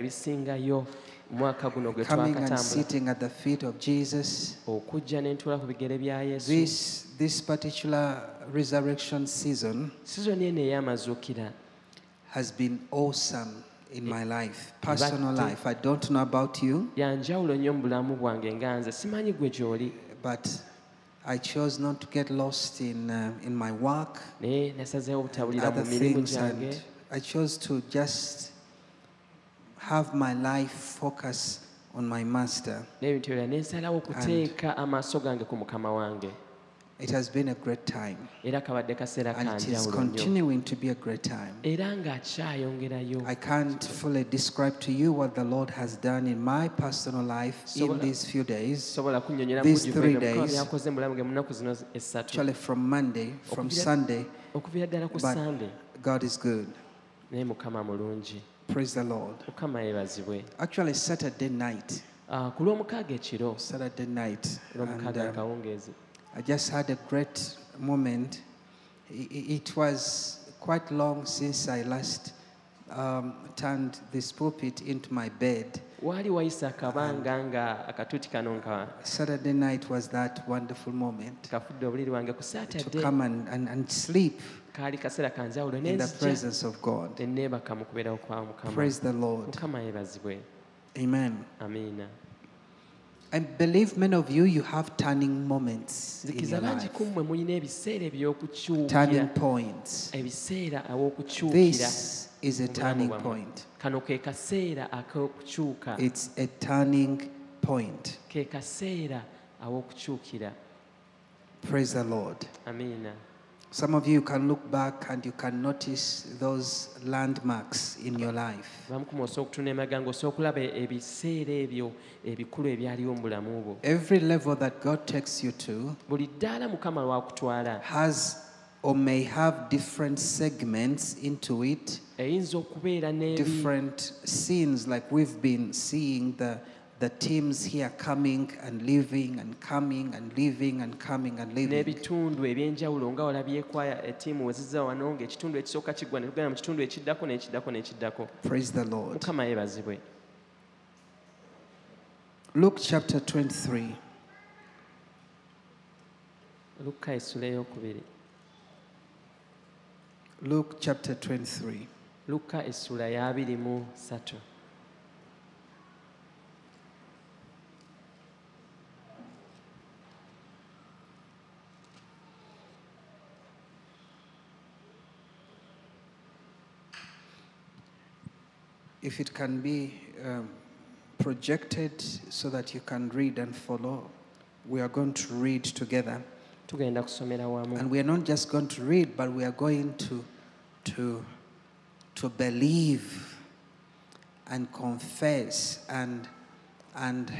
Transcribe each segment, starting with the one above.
ebisingayo omwaka guno gwe coming and twakatambula. sitting at the feet of Jesus. okujja ne ku bigere bya yesu. This, this particular resurrection season sizoni eno ey'amazuukira has been awesome in my life, personal life. I don't know about you, yanjawulo nnyo mu bulamu bwange nga nze simanyi gwe gy'oli. but I chose not to get lost in, uh, in my work, naye nasazeewo obutabulira mu other things, and I chose to just have my life focus on my master. n'ebintu ebirala ne nsalawo okuteeka amaaso gange ku mukama wange It has been a great time, era kabadde kaseera and it is continuing to be a great time. era ng'akyayongerayo I can't fully describe to you what the Lord has done in my personal life in Sobola- these few days. sobola kunnyonnyola These mujjuvu three ebyo Mukama days- byakoze mu bulamu mu nnaku zino essatu Actually, from Monday, from Sunday, okuviira ddala ku but sande God is good. naye mukama mulungi Praise the Lord. mukama yeebazibwe Actually, Saturday night, Ah, ku lwomukaaga ekiro Saturday night, lwomukaaga um, akawungeezi I just had a great moment. It was quite long since I last um, turned this pulpit into my bed. waali wayisa akabanga nga akatuuti kano nga Saturday night was that wonderful moment. Kafudde obuliri wange ku to come and, and, and sleep kaali kaseera kanjawulo in the presence of God. ne mu kubeerawo kwa mukama Praise the Lord. yeebazibwe Amen. amiina I believe many of you, you have turning moments in your life, ku mmwe mulina ebiseera eby'okukyukira turning points. This is a turning point. kano ke kaseera ak'okukyuka It's a turning point. ke kaseera aw'okukyukira Praise the Lord. amiina Some of you can look back and you can notice those landmarks in your life. bwo Every level that God takes you to has or may have different segments into it, eyinza different scenes, like we've been seeing the, the teams here coming and leaving and coming and leaving and coming and leaving. n'ebitundu ebyenjawulo nga olabyeko ettiimu weziza wano ng'ekitundu ekisooka kiggwa ne tugenda mu kitundu ekiddako n'ekiddako n'ekiddako. Praise the lord. Mukama yeebazibwe. Luke chapter 23 lukka essula eyokubiri. Luke chapter 23 lukka essula ya 23 If it can be um, projected so that you can read and follow, we are going to read together. tugenda kusomera wamu And we are not just going to read, but we are going to, to, to believe and confess and, and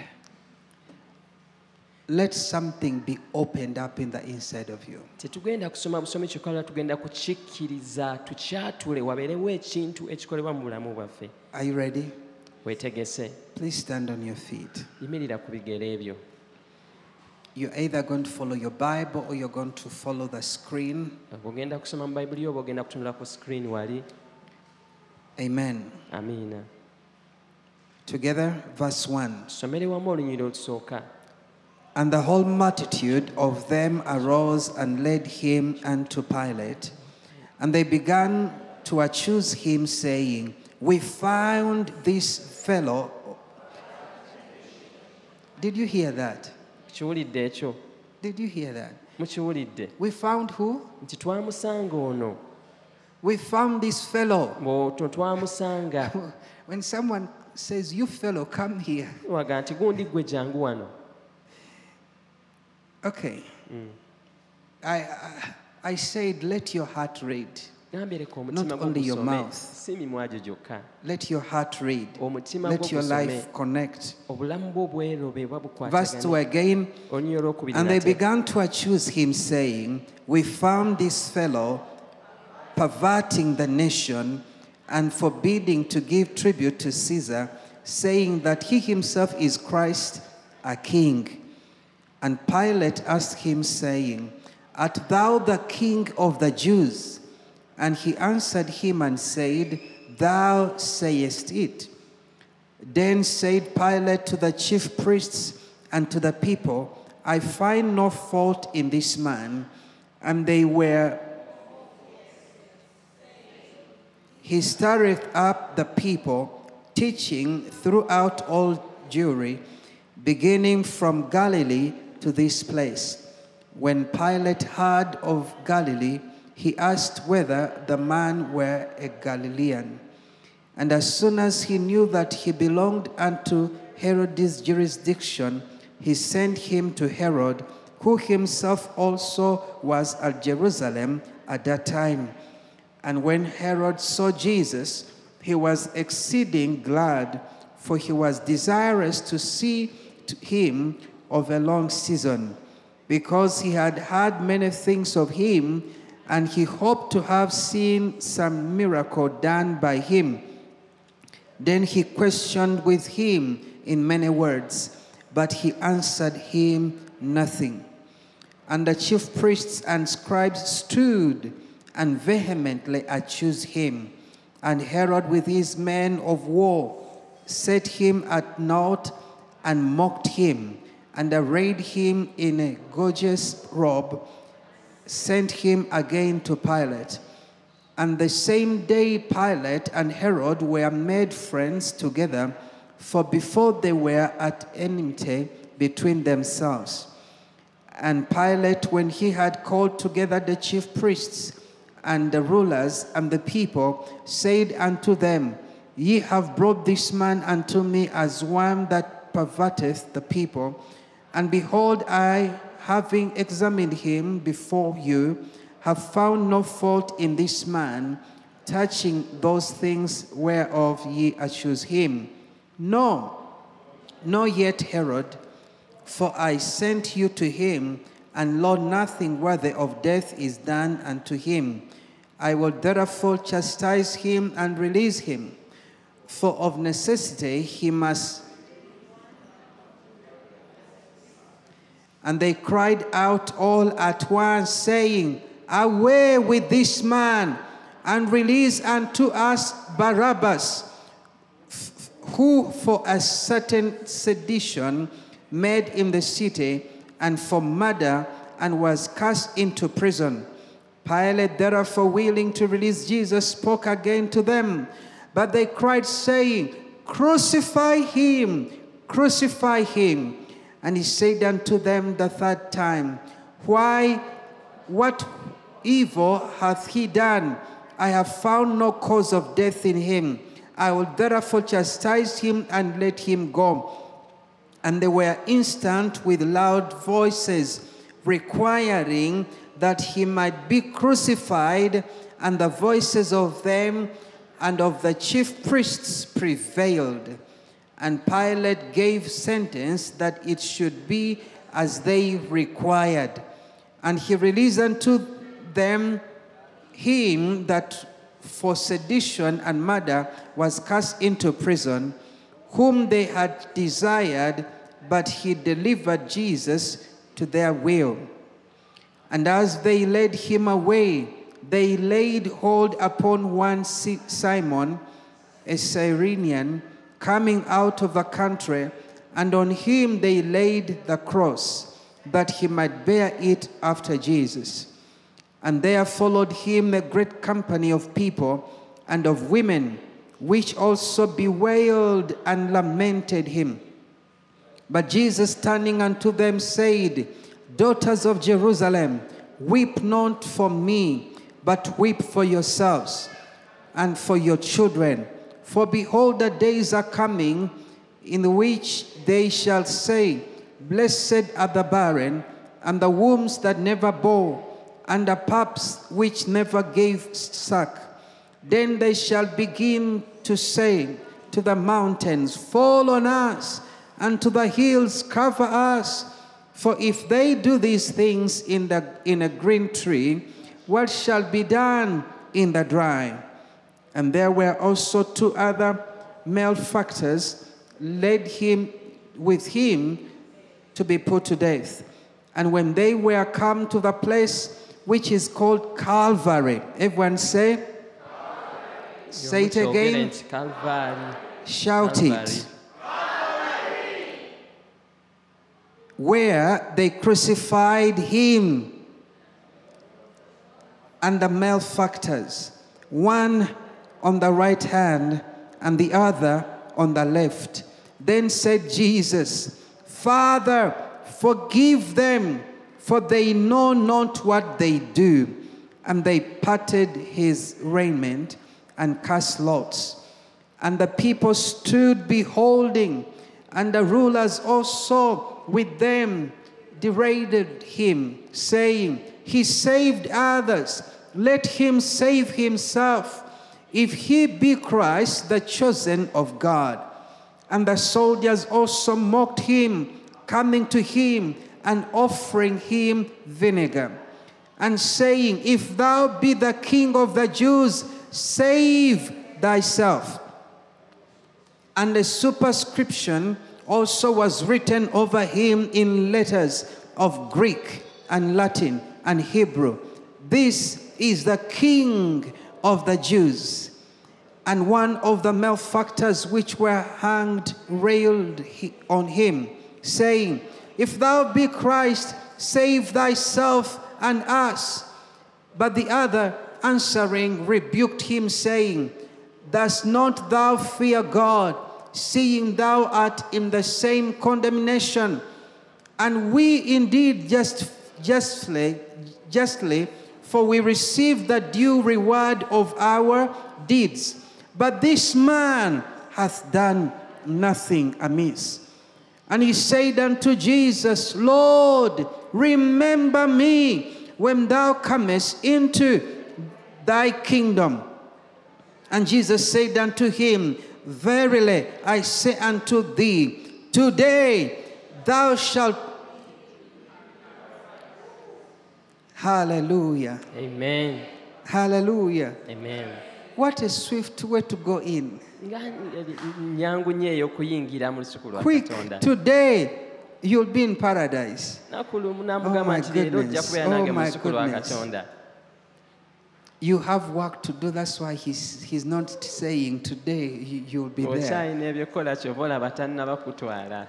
let something be opened up in the inside of you. tetugenda kusoma busomi kyokka tugenda kukikkiriza tukyatule wabeerewo ekintu ekikolebwa mu bulamu bwaffe Are you ready? weetegese Please stand on your feet. yimirira ku bigere ebyo You're either going to follow your Bible or you're going to follow the screen. Amen. Amen. Together, verse 1. And the whole multitude of them arose and led him unto Pilate. And they began to accuse him, saying, We found this fellow. Did you hear that? Did you hear that? mukiwulidde We found who? nti twamusanga ono We found this fellow. twamusanga When someone says, You fellow, come here. waga nti gundi ggwe jangu wano Okay. Mm. I, I, I said, Let your heart read. Not only your mouth. si mimwa gyo gyokka Let your heart read. Let your life connect. obulamu bwo bwerobe bwa Verse 2 again. And they began to accuse him, saying, We found this fellow perverting the nation and forbidding to give tribute to Caesar, saying that he himself is Christ, a king. And Pilate asked him, saying, Art thou the king of the Jews? And he answered him and said, Thou sayest it. Then said Pilate to the chief priests and to the people, I find no fault in this man. And they were. He stirred up the people, teaching throughout all Jewry, beginning from Galilee to this place. When Pilate heard of Galilee, he asked whether the man were a Galilean. And as soon as he knew that he belonged unto Herod's jurisdiction, he sent him to Herod, who himself also was at Jerusalem at that time. And when Herod saw Jesus, he was exceeding glad, for he was desirous to see him of a long season, because he had heard many things of him, and he hoped to have seen some miracle done by him. Then he questioned with him in many words, but he answered him nothing. And the chief priests and scribes stood and vehemently accused him. And Herod, with his men of war, set him at naught and mocked him, and arrayed him in a gorgeous robe, sent him again to Pilate. And the same day, Pilate and Herod were made friends together, for before they were at enmity between themselves. And Pilate, when he had called together the chief priests and the rulers and the people, said unto them, Ye have brought this man unto me as one that perverteth the people. And behold, I, having examined him before you, have found no fault in this man touching those things whereof ye accuse him. No, nor yet Herod, for I sent you to him, and lo, nothing worthy of death is done unto him. I will therefore chastise him and release him, for of necessity he must. And they cried out all at once, saying, Away with this man, and release unto us Barabbas, who for a certain sedition made in the city, and for murder, and was cast into prison. Pilate, therefore, willing to release Jesus, spoke again to them. But they cried, saying, Crucify him, crucify him. And he said unto them the third time, Why, what evil hath he done? I have found no cause of death in him. I will therefore chastise him and let him go. And they were instant with loud voices, requiring that he might be crucified, and the voices of them and of the chief priests prevailed. And Pilate gave sentence that it should be as they required. And he released unto them him that for sedition and murder was cast into prison, whom they had desired, but he delivered Jesus to their will. And as they led him away, they laid hold upon one Simon, a Cyrenian, coming out of the country, and on him they laid the cross, that he might bear it after Jesus. And there followed him a great company of people and of women, which also bewailed and lamented him. But Jesus, turning unto them, said, Daughters of Jerusalem, weep not for me, but weep for yourselves and for your children. For behold, the days are coming in which they shall say, Blessed are the barren, and the wombs that never bore, and the paps which never gave suck. Then they shall begin to say to the mountains, Fall on us, and to the hills, Cover us. For if they do these things in, the, in a green tree, what shall be done in the dry? And there were also two other malefactors led him with him to be put to death. And when they were come to the place which is called Calvary, everyone say, Calvary. say it again. Calvary. Shout Calvary. it. Where they crucified him and the malefactors, one on the right hand and the other on the left. Then said Jesus, Father, forgive them, for they know not what they do. And they parted his raiment and cast lots. And the people stood beholding, and the rulers also with them derided him, saying, He saved others, let him save himself, if he be Christ, the chosen of God. And the soldiers also mocked him, coming to him and offering him vinegar, and saying, If thou be the king of the Jews, save thyself. And a superscription also was written over him in letters of Greek and Latin and Hebrew. This is the King of the Jews. And one of the malefactors which were hanged railed on him, saying, If thou be Christ, save thyself and us. But the other answering rebuked him, saying, Dost not thou fear God, seeing thou art in the same condemnation? And we indeed just, justly, justly, for we receive the due reward of our deeds. But this man hath done nothing amiss. And he said unto Jesus, Lord, remember me when thou comest into thy kingdom. And Jesus said unto him, Verily I say unto thee, today thou shalt. Hallelujah. amen Hallelujah. amen What a swift way to go in. nyangu nnyo ey'okuyingira mu lusuku lwa Quick, today you'll be in paradise. naku lumu Oh namugamba my nti leero ojja kubeera Oh nange mu my lusuku lwa goodness. katonda You have work to do. That's why he's, he's not saying today you- you'll be there. okyalina ebyokukola kyova olaba tannaba kutwala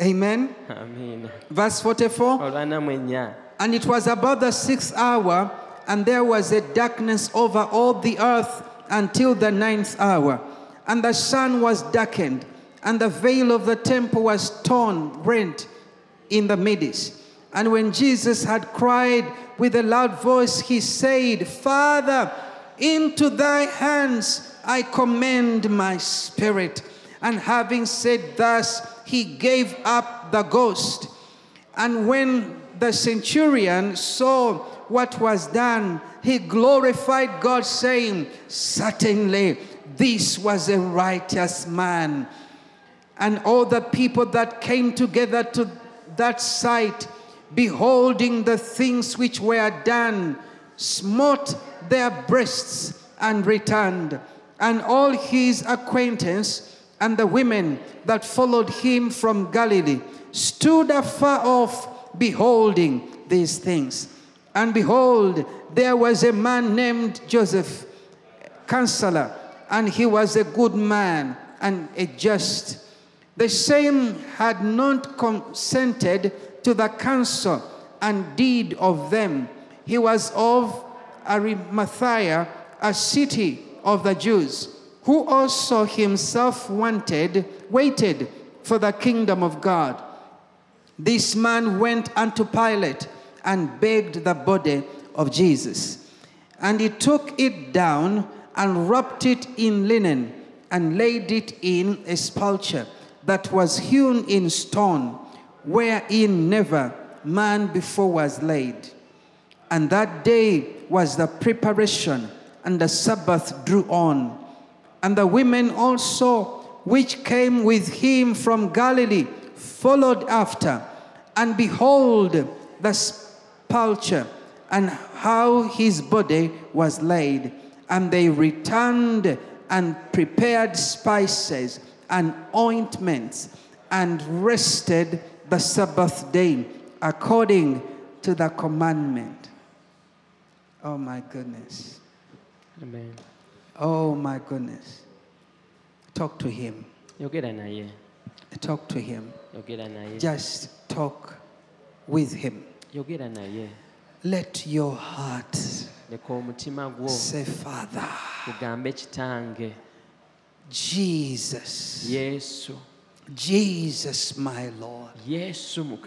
Amen. amiina Verse 44. olwana mu ennya And it was about the sixth hour, and there was a darkness over all the earth until the ninth hour. And the sun was darkened, and the veil of the temple was torn, rent in the midst. And when Jesus had cried with a loud voice, he said, Father, into thy hands I commend my spirit. And having said thus, he gave up the ghost. And when the centurion saw what was done, he glorified God, saying, Certainly this was a righteous man. And all the people that came together to that sight, beholding the things which were done, smote their breasts and returned. And all his acquaintance and the women that followed him from Galilee stood afar off, beholding these things. And behold, there was a man named Joseph, counselor, and he was a good man and a just. The same had not consented to the counsel and deed of them. He was of Arimathea, a city of the Jews, who also himself wanted, waited for the kingdom of God. This man went unto Pilate and begged the body of Jesus. And he took it down and wrapped it in linen and laid it in a sepulchre that was hewn in stone, wherein never man before was laid. And that day was the preparation, and the Sabbath drew on. And the women also, which came with him from Galilee, followed after. And behold, the sepulchre, and how his body was laid. And they returned and prepared spices and ointments, and rested the Sabbath day according to the commandment. Oh my goodness. Amen. Oh my goodness. Talk to him. Talk to him. Just talk with him. yogera naye. Let your heart leka omutima gwo. say, Father, kugambe kitange. Jesus, yesu Jesus, my Lord,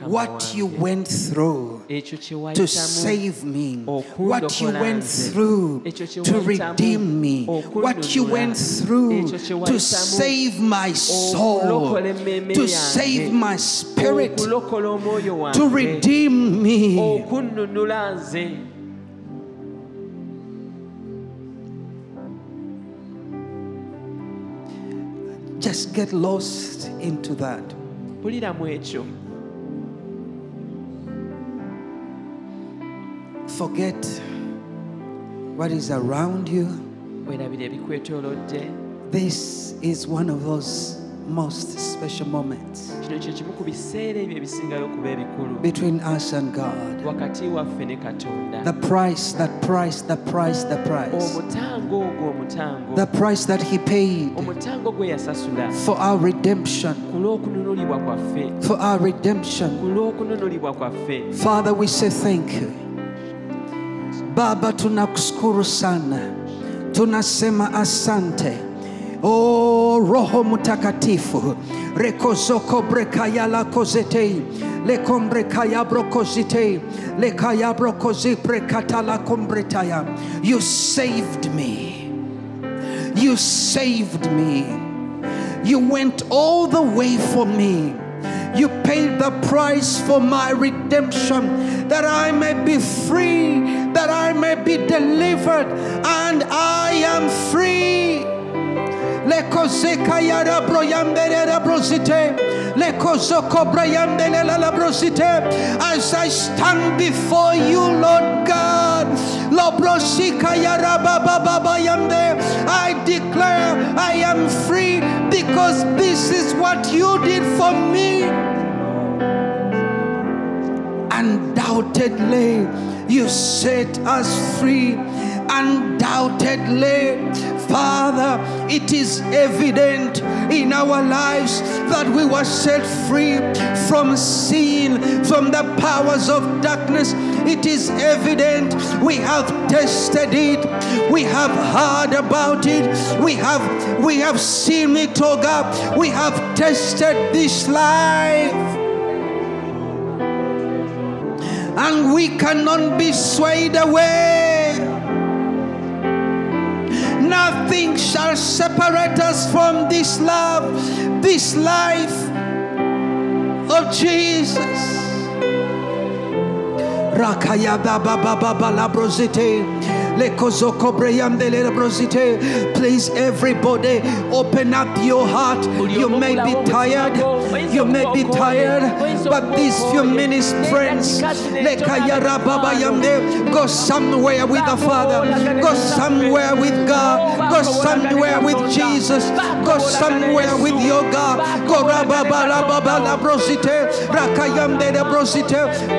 what you went through to save me, what you went through to redeem me, what you went through to save my soul, to save my spirit, to redeem me. Just get lost into that. Forget what is around you. This is one of those most special moments kino kye kimu ku biseera ebyo ebisingayo okuba ebikulu between us and God. wakati waffe ne katonda The price, that price, the price, the price. omutango ogwo omutango The price that He paid omutango gwe yasasula for our redemption. ku lw'okununulibwa kwaffe For our redemption. ku lw'okununulibwa kwaffe Father, we say thank you. Baba, tunakushukuru sana, tunasema asante. O Roho Mtakatifu, rekozoko brekayala kozete lekombrekaya brokozite lekaya brokozi brekatala kombretaya. You saved me. You saved me. You went all the way for me. You paid the price for my redemption, that I may be free, that I may be delivered, and I am free. Lekozeka yara broyambere brosite. Lekozoko broyambere la brosite. As I stand before you, Lord God. I declare I am free because this is what you did for me. Undoubtedly, you set us free. Undoubtedly, Father, it is evident in our lives that we were set free from sin, from the powers of darkness. It is evident we have tested it, we have heard about it, we have we have seen it, oh God, we have tested this life and we cannot be swayed away. Nothing shall separate us from this love, this life of Jesus. Rakayada baba baba labrosite. Please, everybody, open up your heart. You may be tired. You may be tired, but these few minutes, friends, go somewhere with the Father. Go somewhere with God. Go somewhere with Jesus. Go somewhere with your God. Go.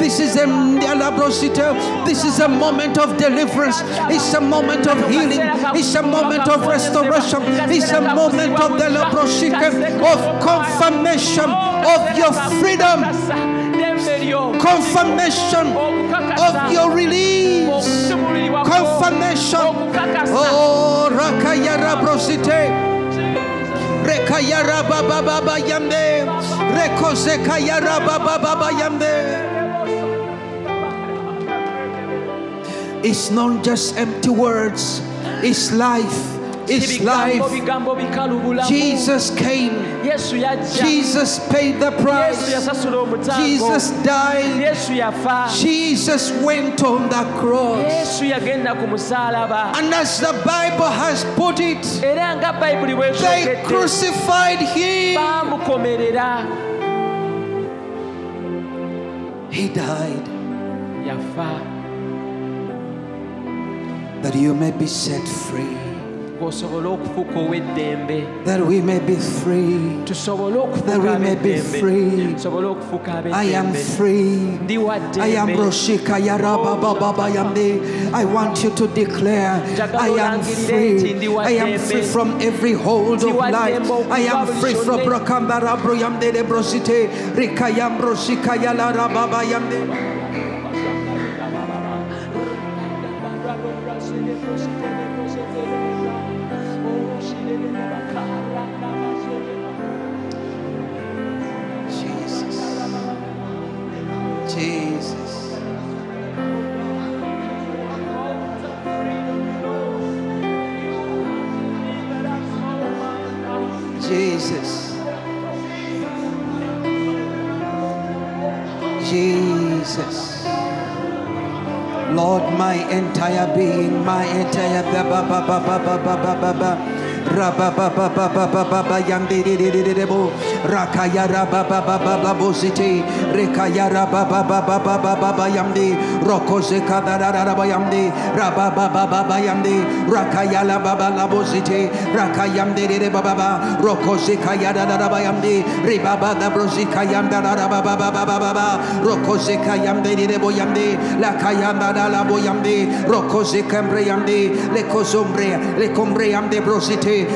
This is a. This is a moment of deliverance. It's a moment of healing. It's a moment of restoration. It's a moment of the of confirmation of your freedom, confirmation of your release, confirmation. Oh, oh Rakayara Brosite. Rekayara Baba Baba Yamde. Rekozekayara Baba Baba Yamde. It's not just empty words, it's life. Ebigambo, life. bigambo bikalu bulamu. Jesus came. Jesus paid the price. Jesus died. Jesus went on the cross. yesu yagenda ku musaalaba And as the Bible has put it, era nga bayibuli they crucified him. He died that you may be set free. Olyoke osobole okufuuka ow'eddembe that we may be free. tusobole That we may be free. okufuuka I am ab'eddembe free. I am ddembe Roshika Yaraba Baba Yamde. I want you to declare, I am free. I am free from every hold of life. I am free from Brokambara Broyamde Brosite, Rikayam Broshika Yalara Baba Yamde. My entire being, my entire ba ba ba ba ba ba ba ba Rakaya Le Le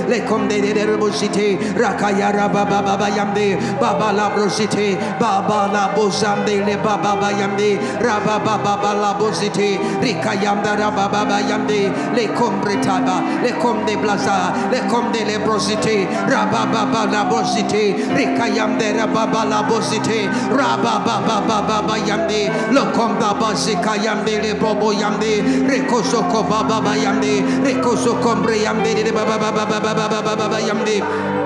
Le lekomde de derbosite rakaya rababa baba yamde baba la brosite baba la bozamde le baba baba yamde rababa baba la bozite rikayamda rababa baba yamde lekombretaba lekomde blaza lekomde le brosite rababa baba la bozite rikayamde rababa la bozite rababa baba baba yamde lokomda bazika yamde le bobo yamde rekosoko baba baba yamde rekosoko kombre yamde de baba baba ba ba ba ba ba ba ba yam deep.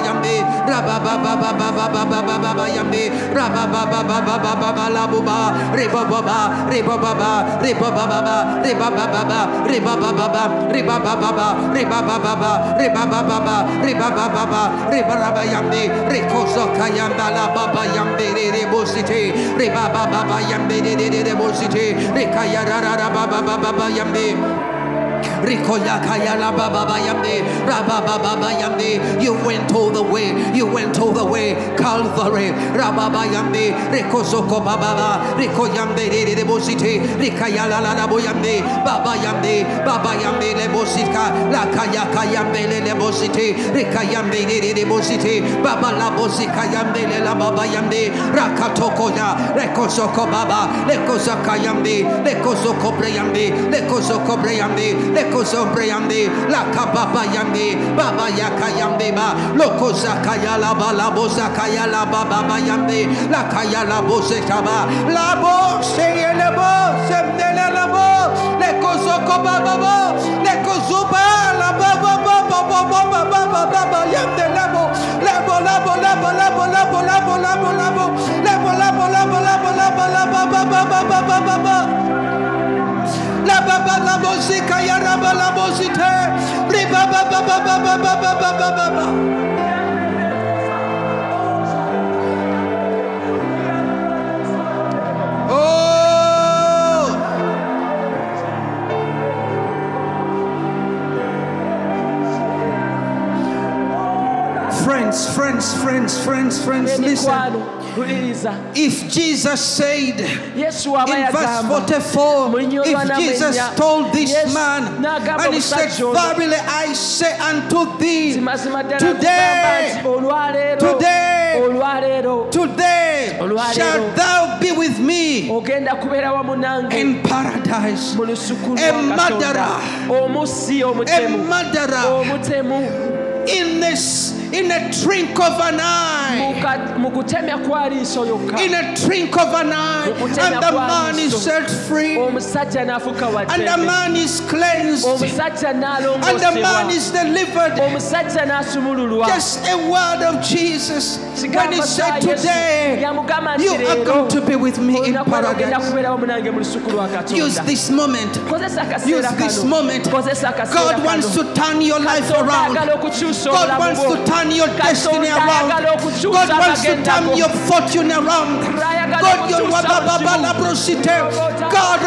yambe, ba ba ba ba ba ba ba ba ba ba yambe, ba ba ba ba ba ba ba la bo ba, reba ba ba, reba ba ba, reba ba ba ba, reba ba ba ba, reba ba ba ba, reba ba ba ba, reba ba ba ba, reba ba ba ba, reba ba ba ba, reba raba yambe, rekoso kayanda la ba ba yambe bosite, reba ba ba ba yambe re bosite, rekaya ra ra ba ba ba ba ba yambe. You went all the way, you went all the way. Calvary, rababa yamde, Rekozoko bababa, rikoyamde de de bosite, rikaya la la la baba yamde, baba yamde le bosika, la kaya kayamde le le bosite, rikayamde de baba la bosika yamde le la baba yamde, rakatoko ya, Rekozoko baba, lekosaka yamde, lekosoko preyamde, lekosoko preyamde yamde, lekosoko bre yamde, la kababa yamde, baba yaka yamde ba, loko zakaya la ba la bo zakaya la ba ba ba yamde, la kaya la bo zekaba, la bo seye le bo, semde le la bo, lekosoko ba ba bo, lekosuba la ba ba ba ba ba ba ba ba ba ba ba yamde le bo, le bo la bo la bo la bo la bo la bo la bo la bo, le bo la bo la bo la bo la bo la ba ba ba ba ba ba ba ba. La ba ba la musica ya ra Friends, friends, friends, friends, friends, listen. If Jesus said in verse 44, if Jesus told this man, and he said, Verily I say unto thee, today, today, today shall thou be with me in paradise. A murderer, a murderer. In this in a drink of an eye. Muka- mu kutemya kwa liiso yokka In a drink of an eye. And the man is set free. And the man is cleansed. And the man is delivered. Just a word of Jesus. When he said, Today, you are going to be with me in paradise. kubeerawo munange mu lusuku lwa Use this moment. Use this moment. God wants to turn your life around. God wants to turn your destiny around. God wants to turn your fortune around. God, your. God,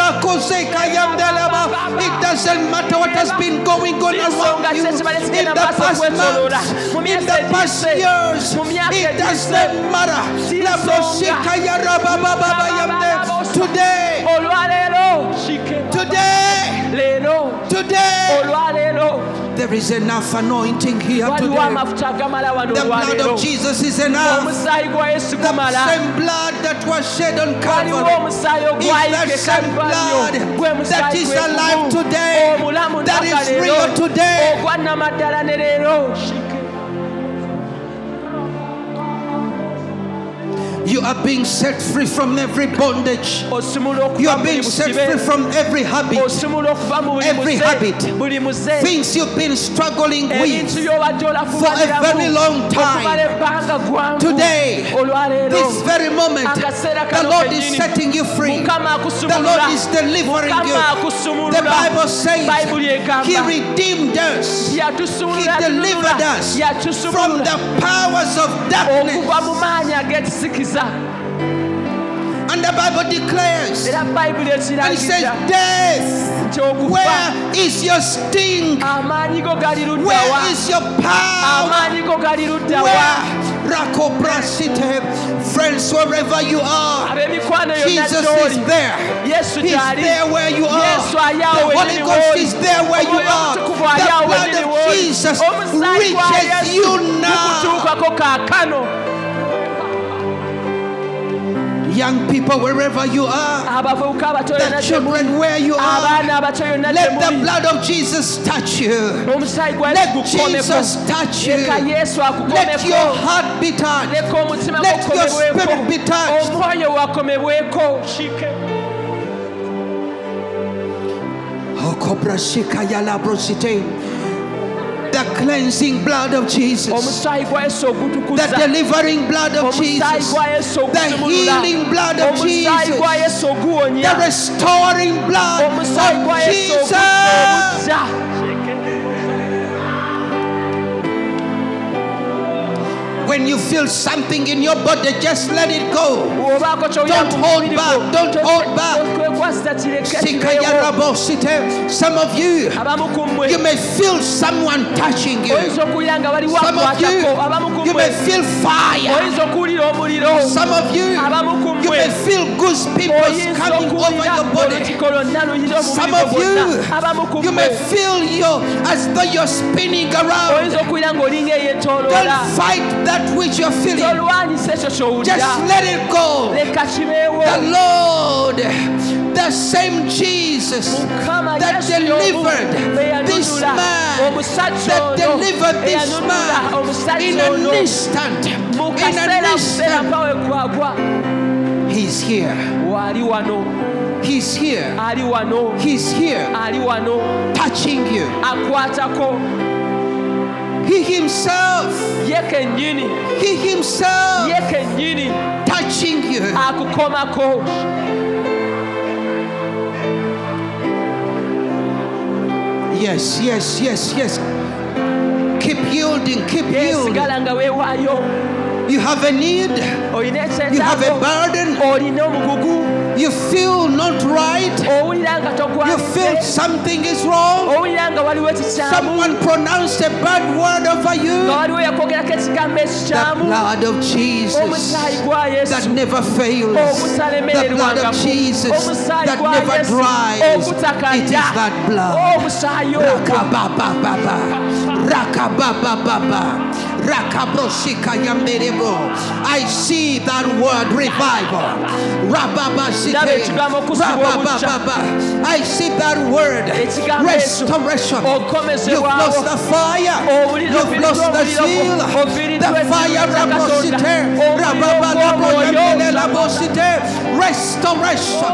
it doesn't matter what has been going on around you. In the past months, in the past years. It doesn't matter. Today, today, today, there is enough anointing here today. amafuta agamala wano The blood of Jesus is enough. The same blood that was shed on Calvary is ogwayike same blood that is alive today, that is real today. You are being set free from every bondage. You are being set free from every habit, Every habit. things you've been struggling with. For a very long time. Today, This very moment, the Lord is setting you free. The Lord is delivering you. The Bible says He redeemed us. He delivered us from the powers of darkness. Okuva mu maanyi ag'ekisikiza And the Bible declares, and it says, Death, where is your sting? amaanyi go gali ludda wa Where is your power? amaanyi go gali ludda wa Where? Friends, wherever you are, Jesus is there. He's there where you are. The Holy Ghost is there where you are. Omutukuvu ali awo The blood of. Jesus reaches you now. Young people, wherever you are, the yonna gye muli children where you are, abaana abato yonna gye let the blood of Jesus touch you. omusaayi gwa yesu Let Jesus touch you. Let your heart be touched. Let your spirit be touched. omwoyo wakomebweko shike oh, The cleansing blood of Jesus, omusaayi gwa yesu the delivering blood of Jesus, the healing blood of Jesus, gwa yesu oguwonya. The restoring blood of Jesus. When you feel something in your body, just let it go. Don't hold back, don't hold back. Some of you, abamu ku mmwe you may feel someone touching you. oyinza okuwulira nga bali Some of you, wakwatako abamu ku you may feel fire. oyinza okuwulira omuliro Some of you, you may feel goose pimples coming over your body. olutiko lwonna luyira omubiri Some of gwonna abamu ku you, you may feel you as though you're spinning around. oyinza okuwulira ng'olinga eyeetooloola Don't fight that which you're feeling. tolwanyisa ekyo ky'owulira Just let it go. The Lord, the same Jesus that delivered this man, that delivered this man in an instant. In an instant, He's here. He's here. He's here, touching you. He Himself, He Himself. Touching you. akukomako Yes, yes, yes, yes. Keep yielding, keep yielding. nga weewaayo You have a need, you have a burden, you feel not right, you feel something is wrong. owulira nga waliwo ekikyamu Someone pronounced a bad word over you. waliwo yakwogerako ekigambo The blood of Jesus. That never fails. The blood of Jesus that never dries. It is that blood. I see that word revival. I see that word restoration. You've lost the fire. You've lost the zeal. The fire restoration. Restoration.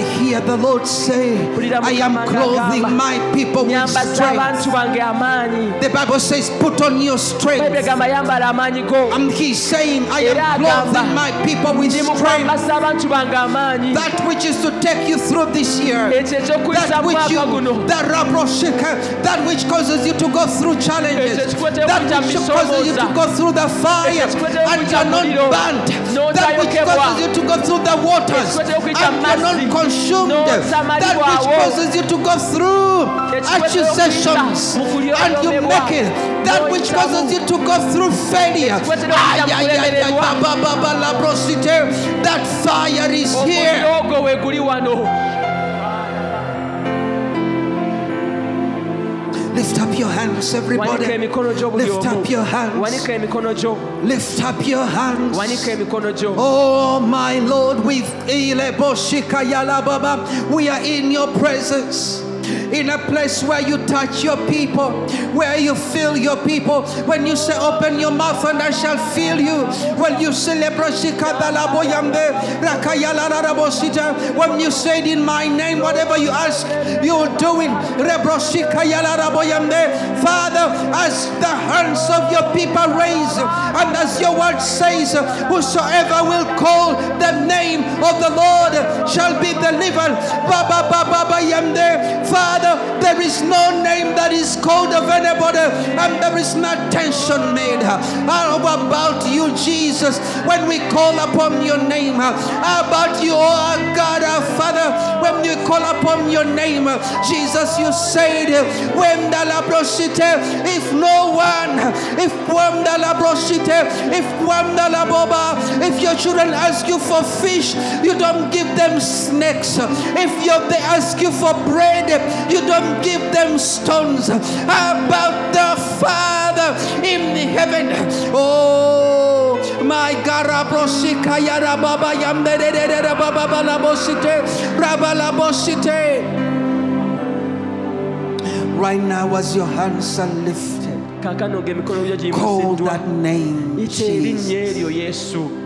I hear the Lord say, I am clothing my people with strength. abantu bange amaanyi The Bible says, put on your strength. egamba yambala amaanyi And he's saying, I am clothing my people with strength. mukwambasa abantu bange amaanyi That which is to take you through this year. That which you, that which causes you to go through challenges, that which causes you to go through the fire and you're not burnt, that which causes you to go through the waters and you're not consumed, that which causes you to go through accusations and you make it, that which causes you to go through failure. That fire is here one knows. Lift up your hands, everybody. Lift up your hands. Lift up your hands. Oh, my Lord, with we are in your presence. In a place where you touch your people, where you fill your people. When you say, Open your mouth and I shall fill you. When you Rakayalarabosita, when you say it in my name, whatever you ask, you will do it. Father, as the hands of your people raise, and as your word says, whosoever will call the name of the Lord shall be delivered. Baba Baba Yamde. Father, there is no name that is called of anybody, and there is no tension made How about you, Jesus, when we call upon your name. How about you, oh our God, our Father, when we call upon your name. Jesus, you said, when the if no one, if one the labrosite, if one the laboba, if your children ask you for fish, you don't give them snakes. If you, they ask you for bread, you don't give them stones. About the Father in heaven? Oh, my God, Rabrosika Yarababa Yamdere Baba Balabosite, Rabalabosite. Right now, as your hands are lifted, kaakano ng'emikono gyo call that name, Jesus.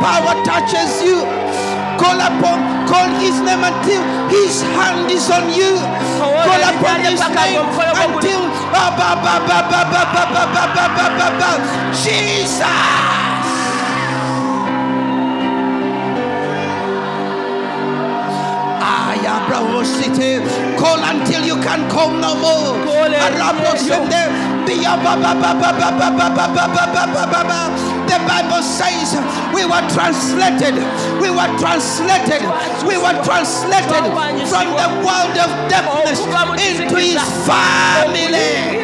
Power touches you. Call upon, call his name until his hand is on you. Call upon his name until ba, ba, ba, ba, ba, ba, ba, ba, ba, ba, ba, ba, ba. Jesus. Aya, bravo, city. Call until you can call no more. Call it, Arabo, yeah, sende. Biya, ba, the Bible says we were translated, we were translated, we were translated from the world of darkness into his family.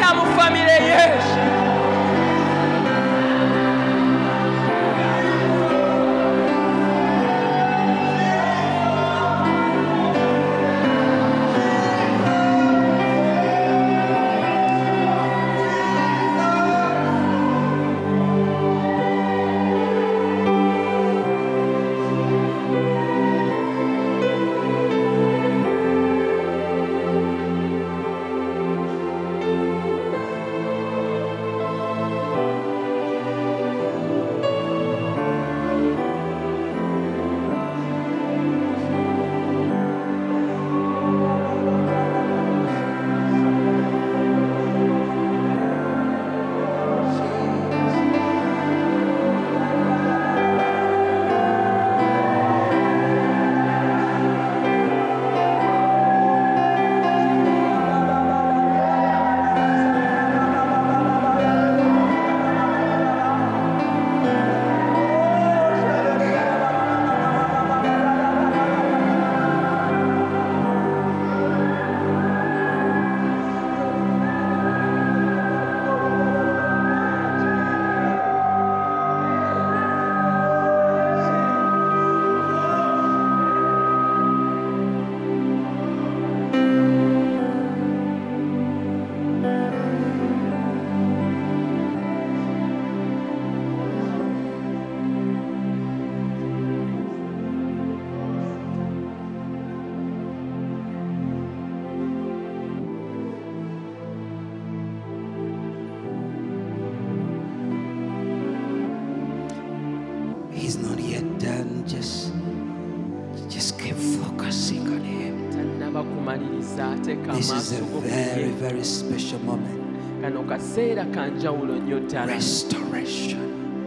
This is a very, very special moment. kano kaseera ka njawulo nnyo ddala Restoration.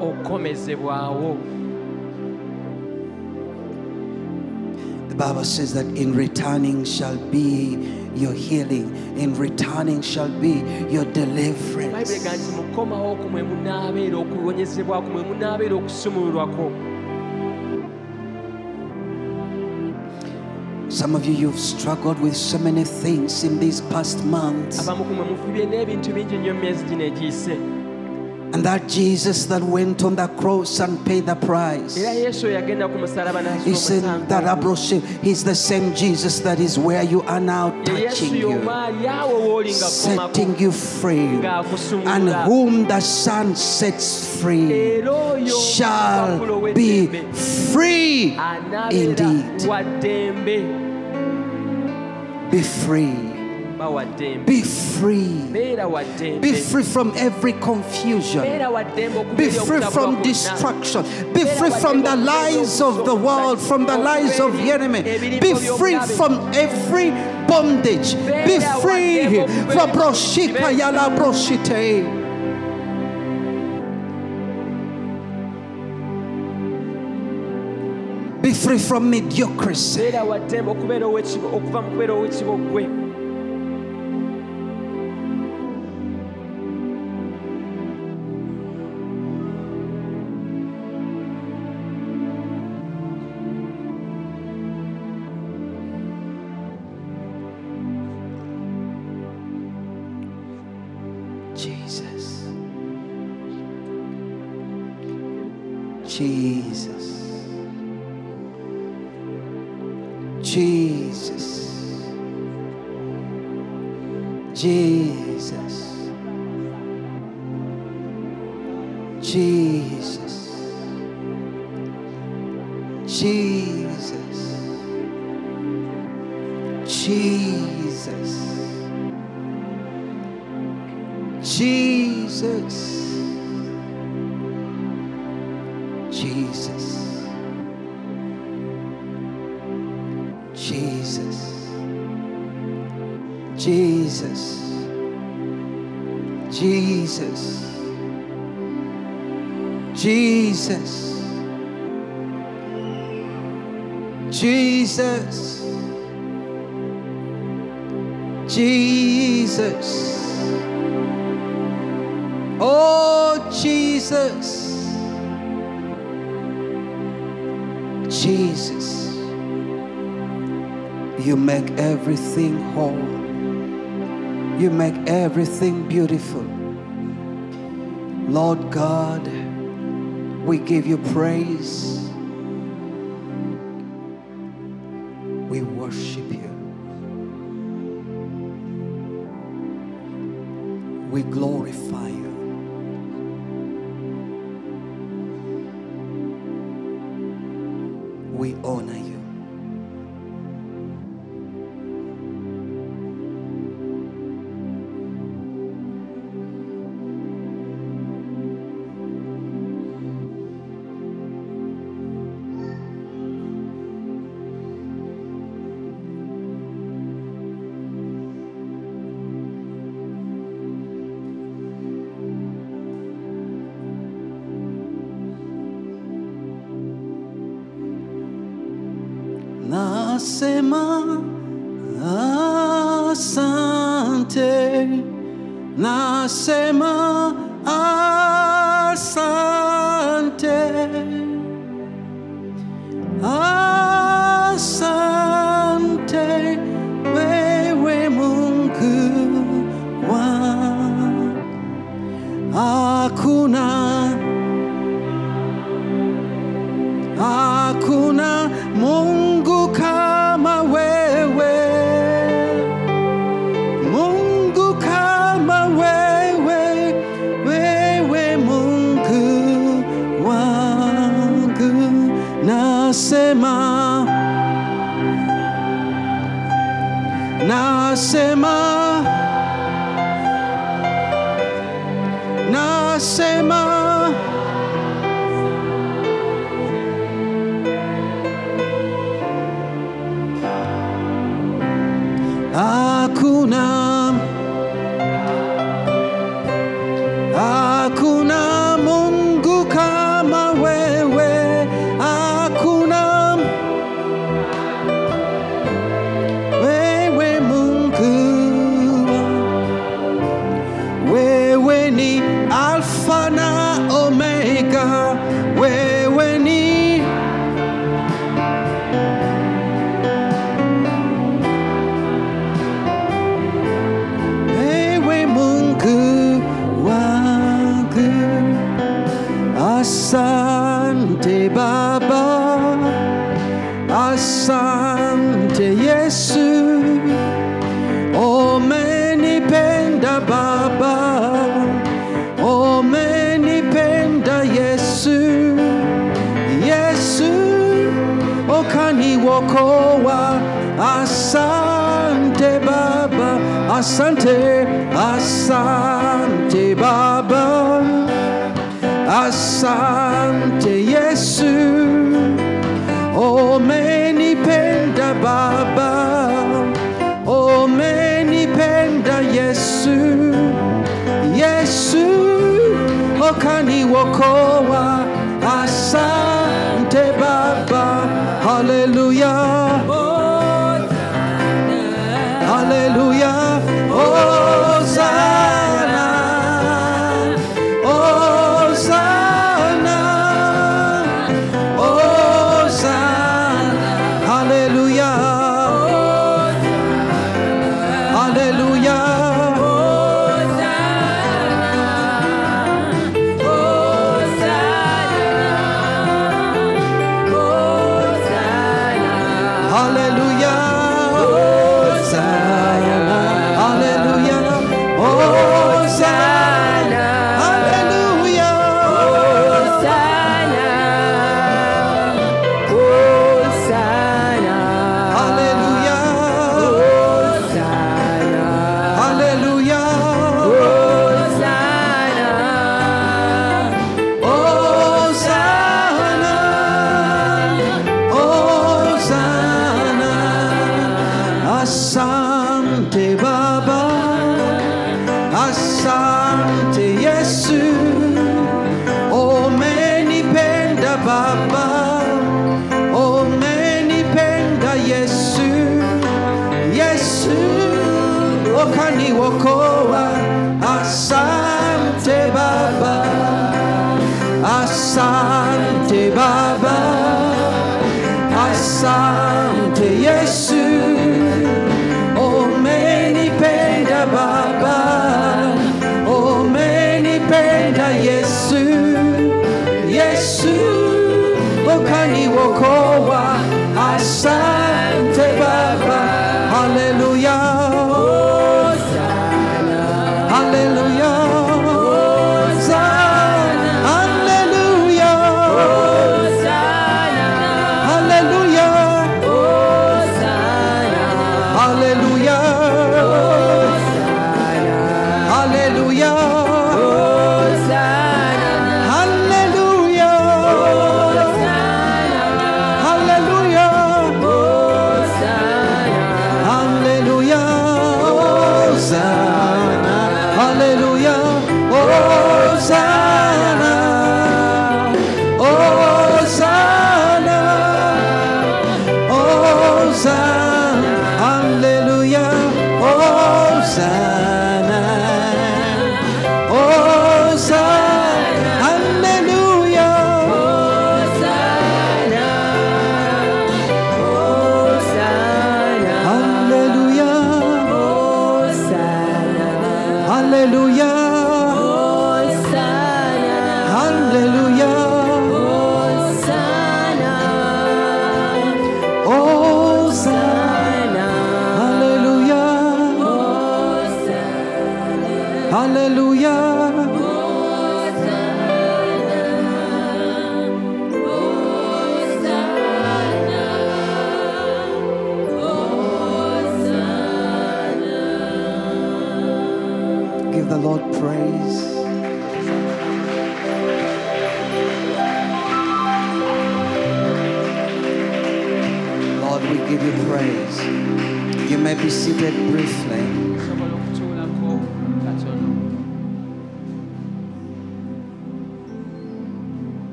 okomezebwawo The Bible says that in returning shall be your healing, in returning shall be your deliverance. Some of you, you've struggled with so many things in these past months. abamu ku mwe mufubye n'ebintu bingi nnyo mu myezi gino egiyise And that Jesus that went on the cross and paid the price. era yesu oyo yagenda ku musalaba He said that Abroshe, He's the same Jesus that is where you are now touching you, ali awo wooli nga komako setting you free. And whom the Son sets free shall be free indeed. Be free. ba wa ddembe Be free. beera wa ddembe Be free from every confusion. beera wa ddembe okuva Be free from destruction. Be free from the lies of the world, from the lies of the enemy. Be free from every bondage. Be free free from mediocrity. Jesus. wa Jesus. Jesus. Jesus. Jesus. Jesus. Oh, Jesus. Jesus. You make everything whole. You make everything beautiful. Lord God, we give you praise. la cuna Baba, Hallelujah.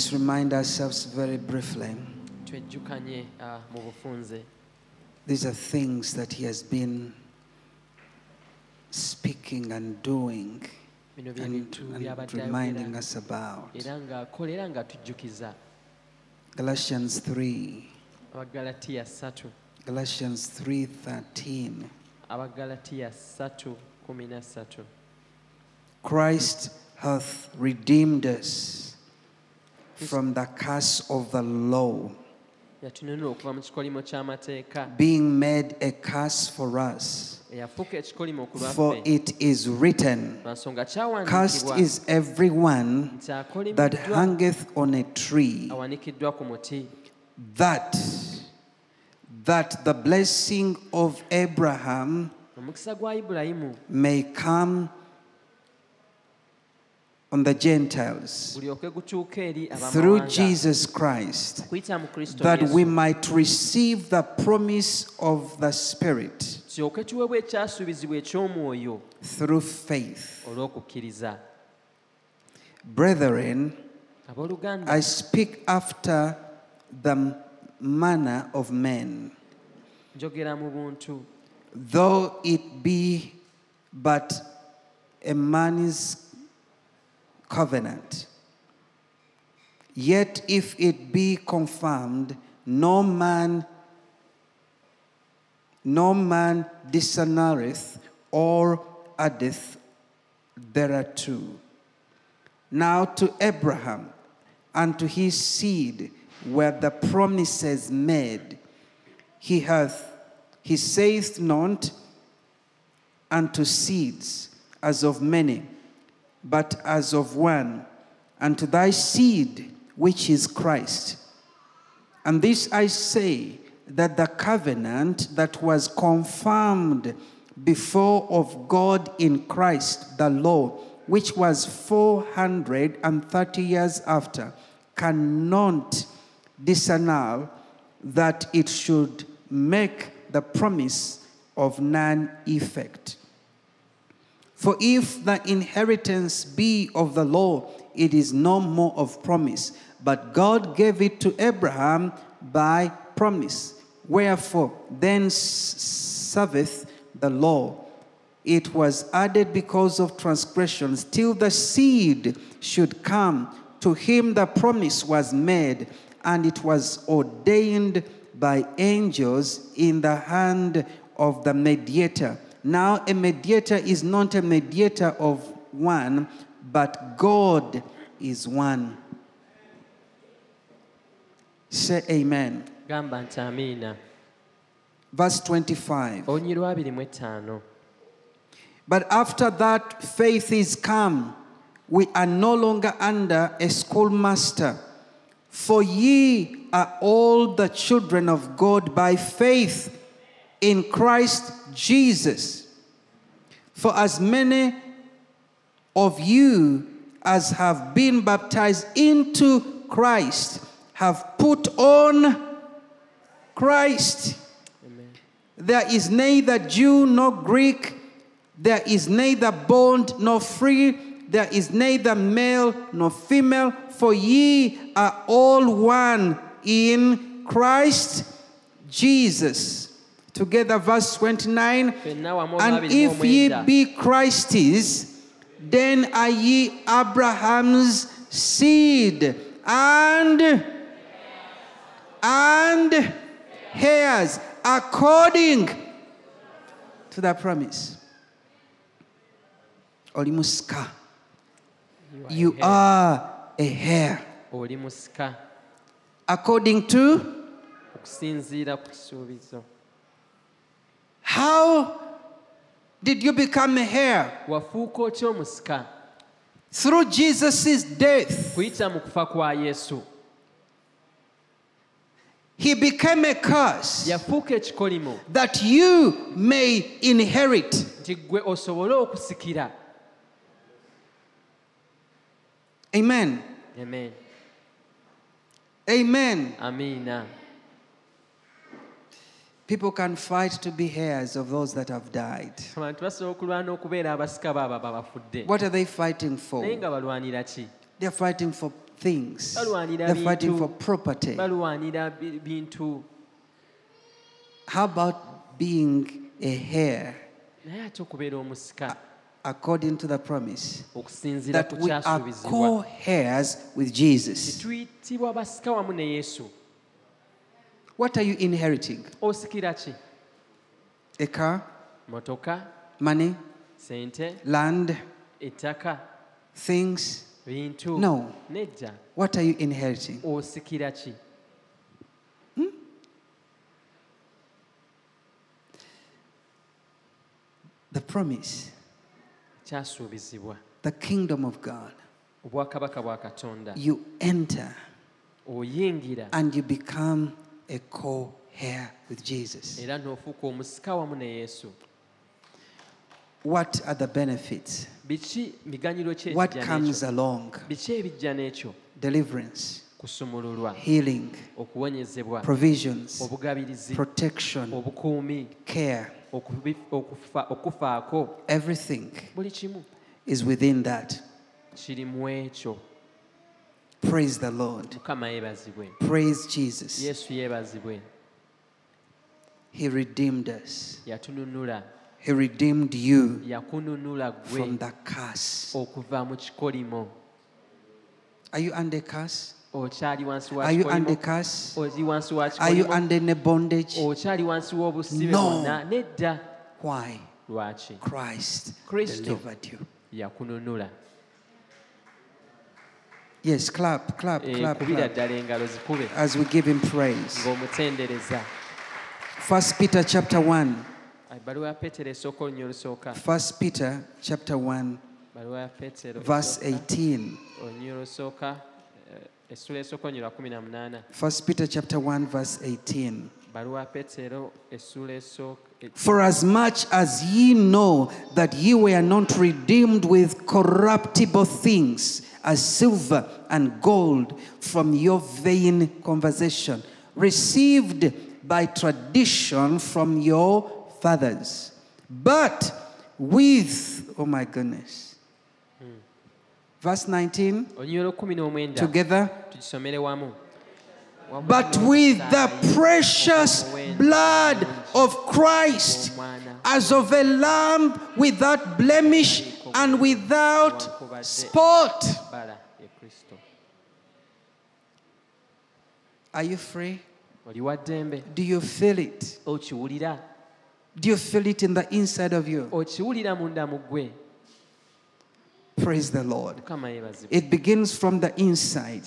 Let's remind ourselves very briefly. ah, These are things that He has been speaking and doing and, and reminding us about. era ng'akolera ng'atujjukiza Galatians 3, Galatians 3:13. abagalatiya ssatu kumi na ssatu Christ hath redeemed us from the curse of the law, yatununula okuva mu kikolimo ky'amateeka. Being made a curse for us. eyafuuka ekikolimo ku For it is written, Cursed is everyone that hangeth on a tree, awanikiddwa ku muti. That that the blessing of Abraham omukisa gwa ibulayimu may come on the Gentiles gulyoke gutuuke eri through Jesus Christ, kuyita mu kristo that we might receive the promise of the Spirit tulyoke tuweebwa ekyasuubizibwa eky'omwoyo through faith. Brethren, I speak after the manner of men, njogera mu buntu. Though it be but a man's covenant. Yet if it be confirmed, no man no man dishonoureth or addeth thereto. Now to Abraham and to his seed were the promises made. He hath, he saith not unto seeds as of many, but as of one, unto thy seed, which is Christ. And this I say that the covenant that was confirmed before of God in Christ the law, which was 430 years after, cannot disannul that it should make the promise of none effect. For if the inheritance be of the law, it is no more of promise, but God gave it to Abraham by promise. Wherefore, then serveth the law. It was added because of transgressions, till the seed should come. To him the promise was made, and it was ordained by angels in the hand of the mediator. Now, a mediator is not a mediator of one, but God is one. Say amen. gamba nti amiina Verse 25. olunyi lwa 25 But after that faith is come, we are no longer under a schoolmaster. For ye are all the children of God by faith in Christ Jesus. For as many of you as have been baptized into Christ have put on Christ. Amen. There is neither Jew nor Greek. There is neither bond nor free. There is neither male nor female. For ye are all one in Christ Jesus. Together, verse 29. And if ye be Christ's, then are ye Abraham's seed and and heirs according to the promise. Olimuska. You are a musika according to okusinziira ku kisuubizo how did you become a heir? wafuuka otya omusika Through Jesus' death. kuyita mu kufa kwa yesu He became a curse yafuuka ekikolimo that you may inherit. nti gwe osobole okusikira Amen. amen Amen. amiina People can fight to be heirs of those that have died. abantu basobola okulwana okubeera abasika baabo abafudde What are they fighting for? naye nga balwanira ki They're fighting for things. They're fighting for property. balwanira bi- bintu How about being a heir? naye ate okubeera omusika according to the promise that we are co-heirs with Jesus. tuyitibwa basika wamu ne yesu What are you inheriting? osikira ki A car, motoka. money, sente. land, ettaka things? bintu. No. nedda What are you inheriting? osikira ki hmm? The promise, kyasuubizibwa the kingdom of God. obwakabaka bwa katonda. You enter oyingira. and you become a co-heir with Jesus. era n'ofuuka omusika wamu ne yesu What are the benefits? biki miganyiro ki What comes n'ekyo along? biki ebijja n'ekyo Deliverance, kusumululwa healing, okuwonyezebwa provisions, obugabirizi protection, obukuumi care. okubi- okufa- okufaako Everything buli kimu is within that. kiri mu ekyo Praise the Lord. Praise Jesus. He redeemed us. He redeemed you from the curse. okuva mu kikolimo Are you under curse? okyali wansi wa Are you under curse? oli wansi wa Are you under any bondage? okyali wansi w'obusibe No. bwonna nedda Why? lwaki Christ Kristo. delivered you. yakununula Yes, clap, clap, clap, clap. As we give him praise. 1 Peter chapter 1. 1 Peter chapter 1 verse 18. 1 Peter chapter 1 verse 18. Baluwa ya petero essula esooka For as much as ye know that ye were not redeemed with corruptible things, as silver and gold, from your vain conversation, received by tradition from your fathers, but with, oh my goodness. Verse 19, olunya olw'ekumi n'omwenda. Together. tugisomere wamu. Wamu But with the precious blood of Christ, as of a lamb without blemish and without spot. bbala ye kristo Are you free? oli wa ddembe Do you feel it? Do you feel it in the inside of you? okiwulira munda mu ggwe Praise the Lord. It begins from the inside,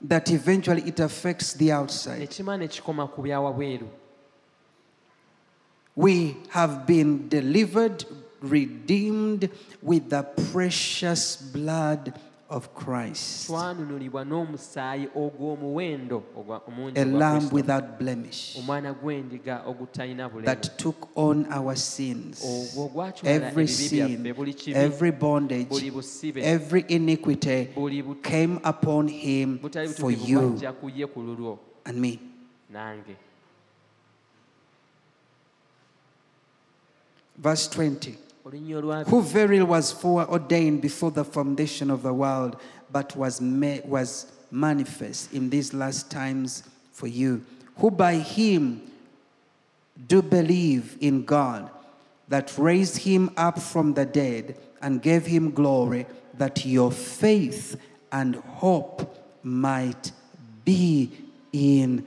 that eventually it affects the outside. We have been delivered, redeemed with the precious blood of Christ, twanunulibwa n'omusaayi ogw'omuwendo ogwa- omungi a lamb without blemish. omwana gw'endiga ogutalina bulemu that took on our sins. Every sin, every bondage, every iniquity came upon him for you bwajja ku ye ku lulwo and me. Verse 20 Who verily was foreordained before the foundation of the world, but was, ma- was manifest in these last times for you, who by him do believe in God, that raised him up from the dead and gave him glory, that your faith and hope might be in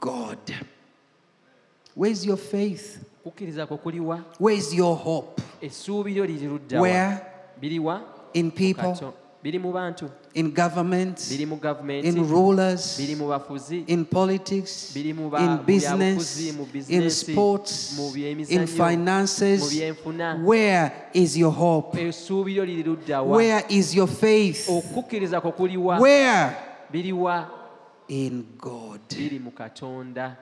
God. Where's your faith? Kukkiriza kwo kuliwa. Where's your hope? essuubi lyo liri luddawa. Where? biriwa? In people, biri mu bantu. In government biri mu government in rulers, biri mu bafuzi? In politics, biri mu ba- in mu business, in sports, mu in mu byenfuna Where is your hope? essuubi lyo liri luddawa. Where is your faith? okukkiriza kwo kuliwa. Where? biriwa? In God. biri mu katonda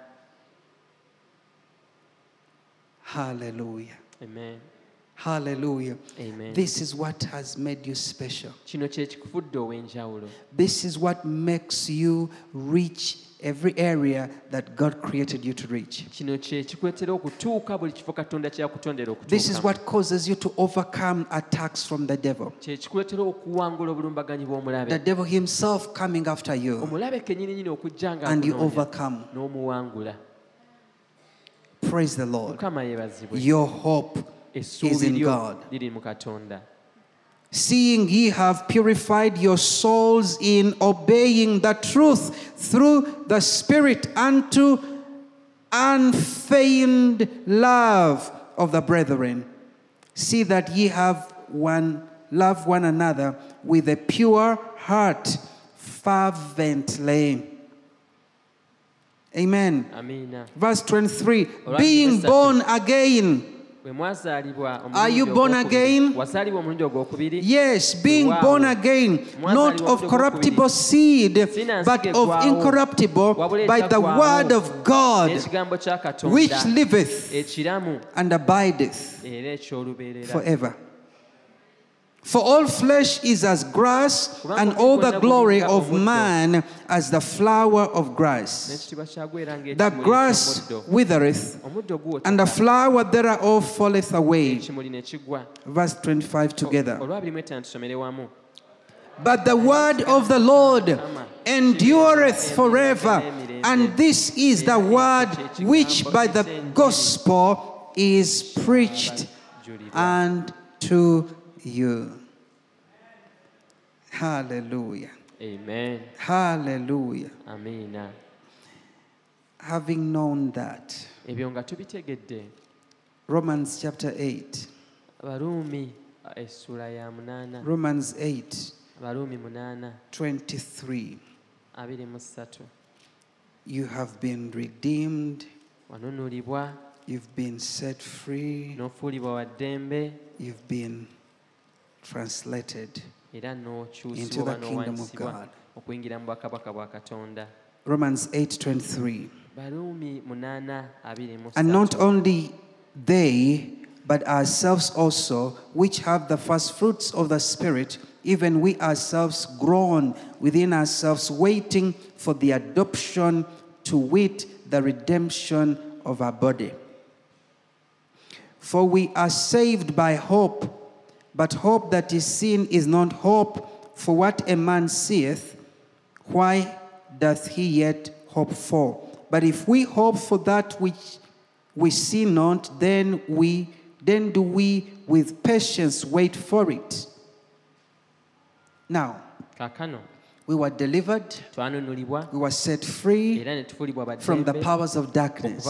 Hallelujah. amen Hallelujah. Amen. This is what has made you special. This is what makes you reach every area that God created you to reach. This is what causes you to overcome attacks from the devil. The devil himself coming after you, and you overcome. Praise the Lord. Your hope is in God. liri mu katonda Seeing ye have purified your souls in obeying the truth through the Spirit unto unfeigned love of the brethren. See that ye have one love one another with a pure heart fervently. Amen. Verse 23 Alright, being born again. Are you born again? wazaalibwa omulundi ogwokubiri? Yes, being born again, not of corruptible seed, but of incorruptible, by the word of God, n'ekigambo kya katonda. which liveth and abideth forever. For all flesh is as grass, and all the glory of man as the flower of grass. The grass withereth, and the flower thereof falleth away. ekimuli ne kigwa Verse 25 together. olwabiri mu etaano tusomere wamu But the word of the Lord endureth forever. And this is the word which by the gospel is preached unto you. Hallelujah. amen. Hallelujah. amiina Having known that, ebyo nga tubitegedde. Romans chapter 8. abaruumi essula ya munaana Romans 8, abaruumi munaana 23. abiri mu ssatu You have been redeemed, wanunulibwa. You've been set free, n'ofuulibwa wa ddembe. You've been translated. era Into n'okyusibwa the kingdom of God. okuyingira mu bwakabaka bwa katonda Romans 8:23. baruumi munaana abiri mu And not only they, but ourselves also, which have the first fruits of the Spirit, even we ourselves groan within ourselves, waiting for the adoption to wit, the redemption of our body. For we are saved by hope, but hope that is seen is not hope. For what a man seeth, why doth he yet hope for? But if we hope for that which we see not, then we then do we with patience wait for it. Now, we were delivered, we were set free era ne tufuulibwa from the powers of darkness.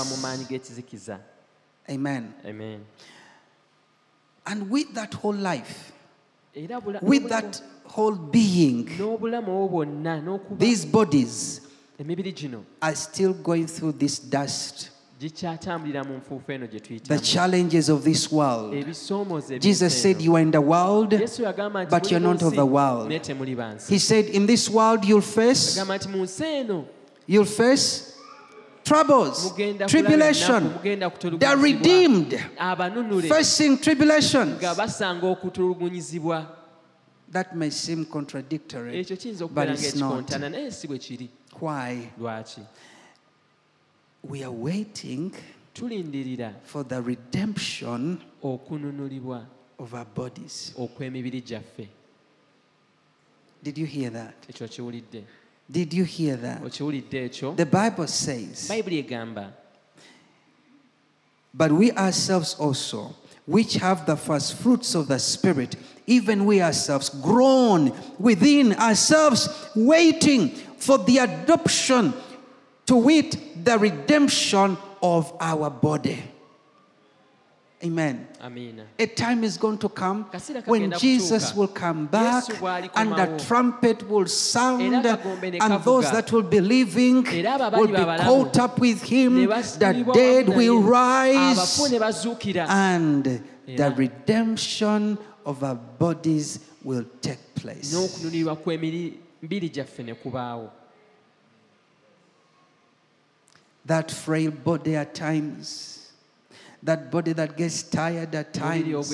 Amen. amen And with that whole life, era bula- with n'obulamu- that whole being, n'obulamu obwo bwonna n'okuba these bodies emibiri gino are still going through this dust, gikyatambulira mu nfuufu eno gye the tuyitamu challenges of this world. ebisoomoozo Jesus eby'ensi said, eno. You are in the world, yesu yagamba nti but muli you're mu not of nsi, the world. naye temuli bansi He said, In this world, you'll face, agamba nti mu nsi eno you'll face troubles, mugenda kulaba tribulation. ennaku, mugenda The kutulugunyizibwa. redeemed abanunule facing tribulations. nga basanga okutulugunyizibwa That may seem contradictory. ekyo kiyinza But okubeera it's not. ng'ekikontana naye si bwe kiri Why? lwaki We are waiting tulindirira for the redemption okununulibwa of our bodies. okw'emibiri gyaffe Did you hear that? Did you hear that? okiwulidde ekyo The Bible says, bayibuli egamba But we ourselves also, which have the first fruits of the Spirit, even we ourselves groan within ourselves, waiting for the adoption, to wit, the redemption of our body. Amen. amiina A time is going to come when Jesus will come back and the trumpet will sound, Era akagombe ne and those that will be living Era abo abali will be caught up with him. The dead will rise, abafu ne bazuukira and the redemption of our bodies will take place. n'okunulirwa kw'emibiri gyaffe ne kubaawo. That frail body at times, that body that gets tired at times,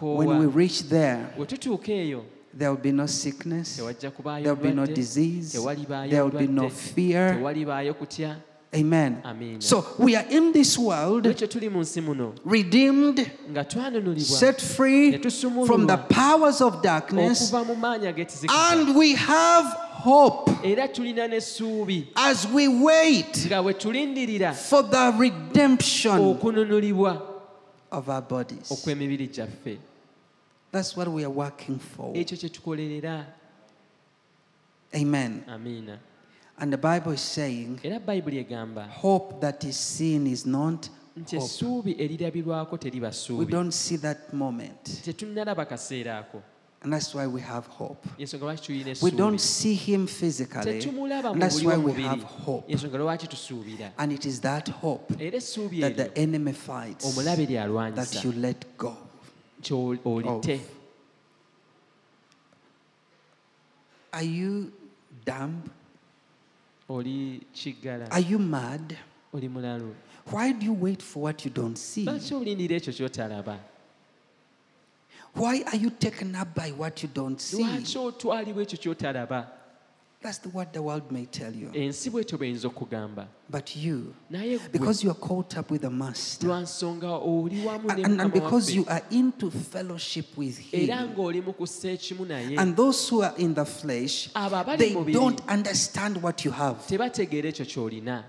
when we reach there, bwe tutuuka eyo there will be no sickness. There will be no disease. There will be no fear. Amen. Amen. So we are in this world, ekyo tuli mu nsi muno redeemed, set free from the powers of darkness, okuva mu maanyi ag'ekizikiza and we have hope era tulina n'essuubi as we wait nga bwe tulindirira for the redemption okununulibwa of our bodies. okw'emibiri gyaffe That's what we are working for. ekyo kye tukolerera Amen. amiina And the Bible is saying, era bayibuli egamba hope that is seen is not nti essuubi erirabirwako teriba We don't see that moment. tetunnalaba kaseera ako And that's why we have hope. yensonga lwaki tulina We don't see him physically. And that's why we have hope. yensonga lwaki tusuubira And it is that hope that the enemy fights that you let go. kyolite Are you dumb? Are you mad? Why do you wait for what you don't see? lwaki olindira ekyo ky'otalaba Why are you taken up by what you don't see? lwaki otwalibwa ekyo ky'otalaba That's the, what the world may tell you. ensi bwetyo bweyinza okugamba But you, naye gwe because you are caught up with the Master, lwa nsonga oli wamu ne and, and Mukama because waffe, you are into fellowship with era Him, ng'oli mu kussa ekimu naye and those who are in the flesh, abo abali they mu mubiri don't understand what you have. tebategeera ekyo ky'olina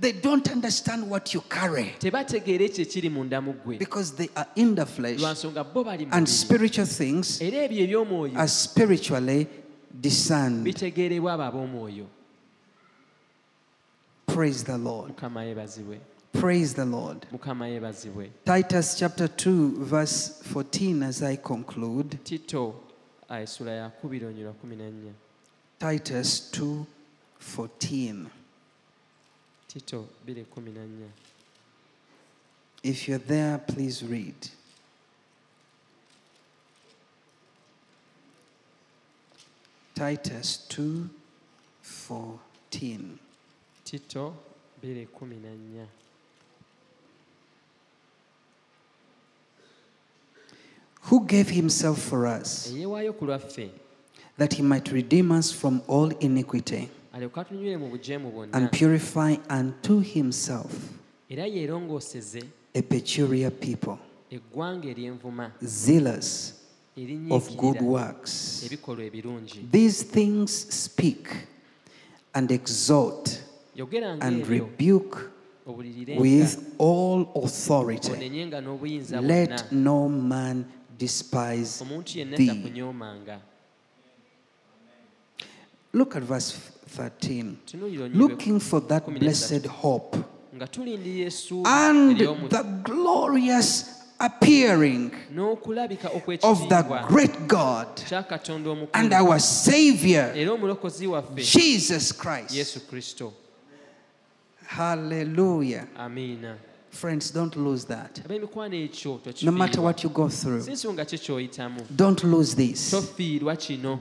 They don't understand what you carry tebategeera ekyo ekiri munda mu ggwe because they are in the flesh, lwa nsonga bo bali mu and mubiri. spiritual things era ebyo eby'omwoyo are spiritually discerned. bitegeerebwa abo ab'omwoyo Praise the Lord. mukama yeebazibwe Praise the Lord. mukama yeebazibwe Titus chapter 2, verse 14, as I conclude. tito ah, essula ya kubiri kumi na nnya Titus 2, 14. Tito biri kumi na nnya If you're there, please read. Titus 2, 14. tito biri kumi na nnya Who gave himself for us, that he might redeem us from all iniquity, alyoke atunywere mu bujeemu bwonna and purify unto himself a peculiar people, zealous of good works. These things speak and exhort and rebuke with all authority. onenyenga n'obuyinza bwonna Let no man despise thee. Takunyoomanga Look at verse 13. tunuulira onnyibe Looking for that Kumi blessed hope. Nga tulindirira essuubi and ery'omu- the glorious appearing n'okulabika of okw'ekitiibwa the great God kya katonda and omukulu our Savior, era omulokozi waffe Jesus Christ. yesu kristo. Hallelujah. amiina Friends, don't lose that. No matter what you go through, si nsonga ki ky'oyitamu don't lose this.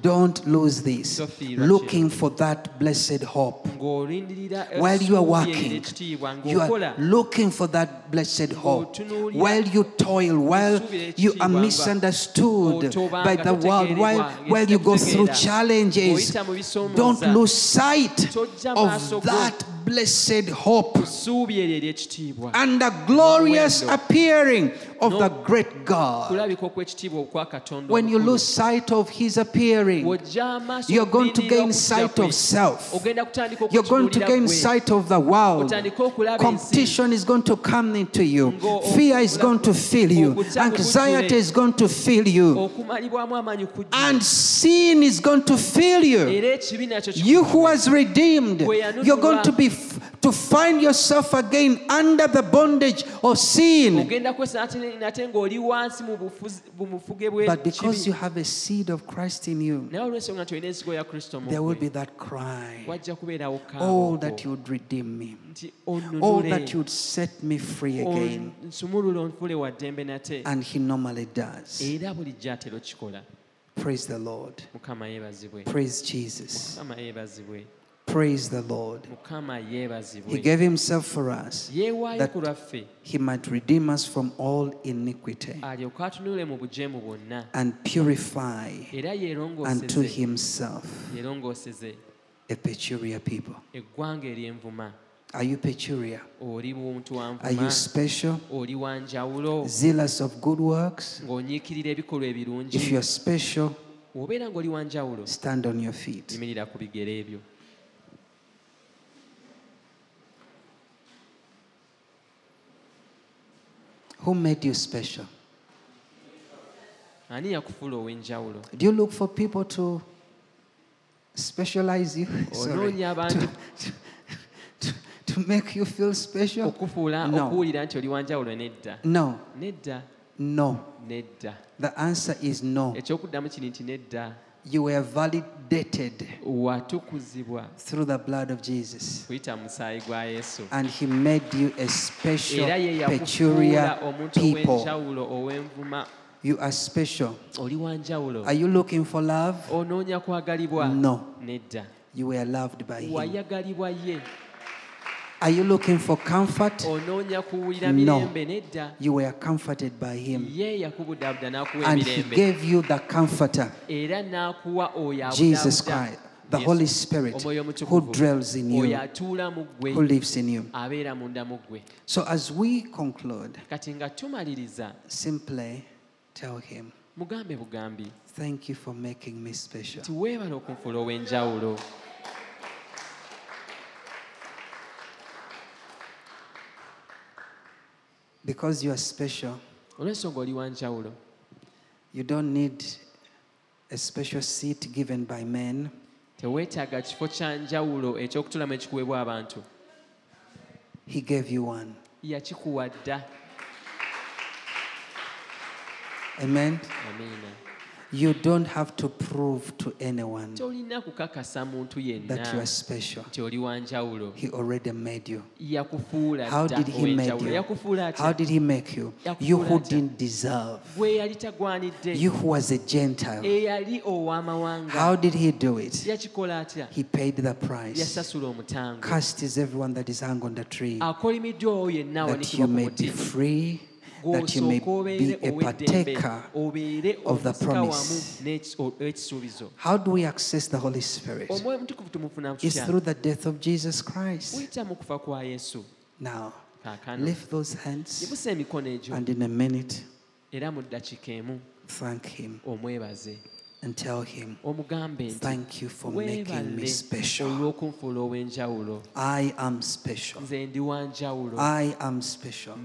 Don't lose this. Looking for that blessed hope. While you are working, you are looking for that blessed hope. While you toil, while you are misunderstood by the world, while, while you go through challenges, ng'oyita mu bisoomooza, don't lose sight of that blessed hope and the glorious appearing of the great God. kulabika okw'ekitiibwa okwa katonda When you lose sight of His appearing, you're going to gain sight of self. You're going to gain sight of the world. otandike okulaba ensi Competition is going to come into you. Fear is going to fill you. Anxiety is going to fill you. okumalibwamu amaanyi kujja And sin is going to fill you. era ekibi nakyo You who was redeemed, you're going to be to find yourself again under the bondage of sin. ogenda kwesa nate- nate ng'oli wansi mu bufuzi- mu bufuge But because you have a seed of Christ in you, naye olw'ensonga nti olina ensigo ya kristo mu there will be that cry. Oh, that you would redeem me. Oh, that you would set me free again. nsumulule onfule wa ddembe nate And He normally does. era bulijjo atera okikola Praise the Lord. Praise Jesus. Praise the Lord. He gave Himself for us that He might redeem us from all iniquity alyoke atunule mu bujeemu bwonna and purify unto Himself a peculiar people. Are you peculiar? oli muntu wa Are you special? Zealous of good works? ng'onyiikirira ebikolwa ebirungi If special, ng'oli wa njawulo stand on your feet. Who made you special? ani yakufuula ow'enjawulo Do you look for people to specialize you? Sorry. onoonya abantu To, to, to make you feel special? okufuula No. okuwulira nti oli wanjawulo nedda No, nedda no. nedda The answer is no. ekyokuddamu kiri nti nedda You were validated watukuzibwa through the blood of Jesus. kuyita mu musaayi gwa yesu And he made you a special, era ye peculiar yakufuula omuntu people. ow'enjawulo ow'envuma You are special. oli wanjawulo Are you looking for love? onoonya kwagalibwa No. nedda You were loved by him. wayagalibwa ye Are you looking for comfort? No. You were comforted by him. And he gave you the comforter, Jesus. Christ, the Holy Spirit, who dwells in you, who lives in you. So as we conclude, simply tell him, Thank you for making me special. nti weebala okunfuula ow'enjawulo Because you are special, olw'ensonga oli wanjawulo you don't need a special seat given by men. teweetaaga kifo kya njawulo eky'okutulamu ekikuweebwa abantu He gave you one. yakikuwa dda Amen. amiina You don't have to prove to anyone tolina kukakasa muntu that you are special. nti oli wanjawulo He already made you. How did he make you? How did he make you? You who didn't deserve. gwe yali tagwanidde You who was a Gentile. How did he do it? He paid the price. Cursed is everyone that is hung on the tree. akolimiddwa oyo yenna That you may be free, that you may be a partaker of the promise. n'eki- o- ekisuubizo How do we access the Holy Spirit? omwoyo omutukuvu tumufuna It's through the death of Jesus Christ. wuyita mu kufa kwa yesu. Now, lift those hands yimusa emikono egyo. and in a minute, era mu ddakiika emu. thank Him and tell Him, Thank you for making me special. I am special. nze ndi wanjawulo I am special.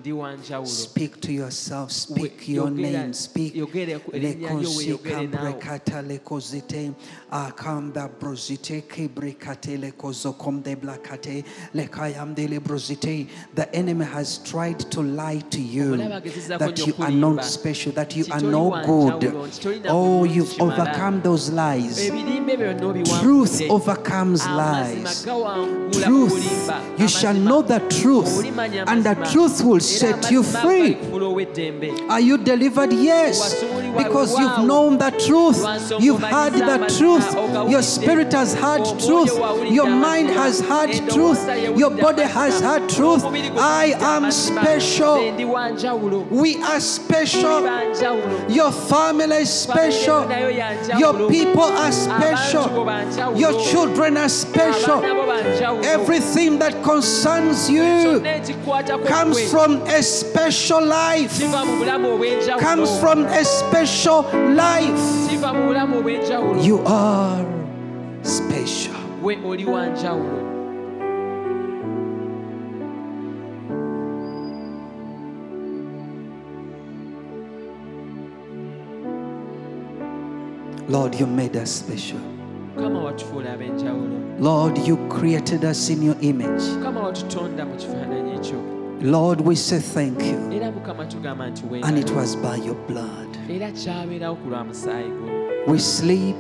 Speak to yourself, speak your name, speak. yogera ku- erinnya lyo weeyogere naawe. Lekonsikambrekata lekozite, akanda brozite, kibrekate lekozokomde blakate, lekayamde lebrozite. The enemy has tried to lie to you that you are not special, that you are no good. Oh, you've kimala. Overcome those lies. ebirimba ebyo byonna obiwangudde. Truth overcomes lies. Truth. You shall know the truth, and the truth will set you free. Are you delivered? Yes. Because you've known the truth. You've heard the truth. Your spirit has heard truth. Your mind has heard truth. Your body has heard truth. I am special. Nze ndi wanjawulo. We are special. Your family is special. Family nayo ya njawulo. Your people are special. Your children are special. Abaana bo banjawulo. Everything that concerns you comes from a special life. kiva mu bulamu obw'enjawulo. Comes from a special life. kiva mu bulamu obw'enjawulo. You are special. Lord, you made us special. mukama watufuula ab'enjawulo Lord, you created us in your image. mukama watutonda mu kifaananyi ekyo Lord, we say thank you. era mukama tugamba nti And it was by your blood. era kyabeerawo ku lwa musaayi gwo We sleep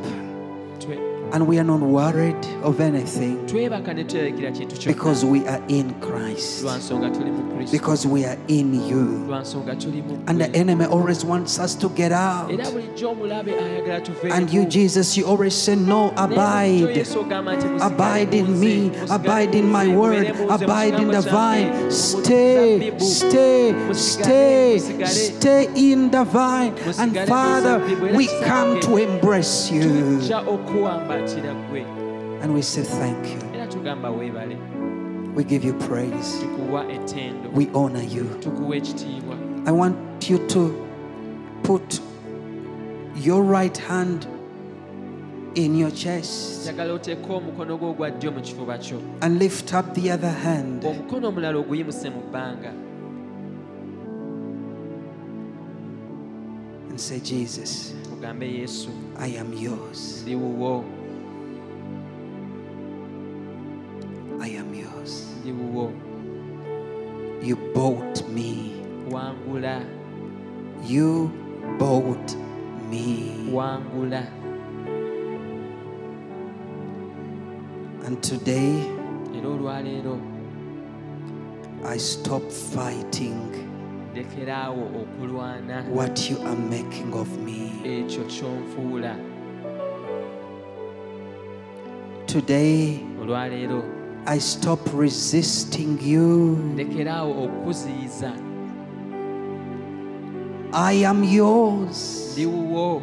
and we are not worried of anything twebaka ne tweragira kintu kyonna because we are in Christ. lwa nsonga tuli mu kristo Because we are in you. lwa nsonga tuli mu And the enemy always wants us to get out. era bulijjo omulabe ayagala tuve And you, Jesus, you always say, No, abide. Abide in me, abide in my word, abide in the vine. Stay, stay, stay, stay in the vine. And Father, we come to embrace you. Ggwe And we say thank you. era tugamba weebale We give you praise. tukuwa ettendo We honor you. tukuwa ekitiibwa I want you to put your right hand in your chest njagala oteeka omukono gwo ogwa ddyo mu kifuba kyo and lift up the other hand. omukono omulala oguyimuse mu bbanga and say, Jesus, I am yours. I am yours. ndi wuwo You bought me. wangula You bought me. wangula And today, era olwaleero I stop fighting lekeraawo okulwana what you are making of me. ekyo kyonfuula Today, olwaleero I stop resisting you. okukuziyiza I am yours. ndi wuwo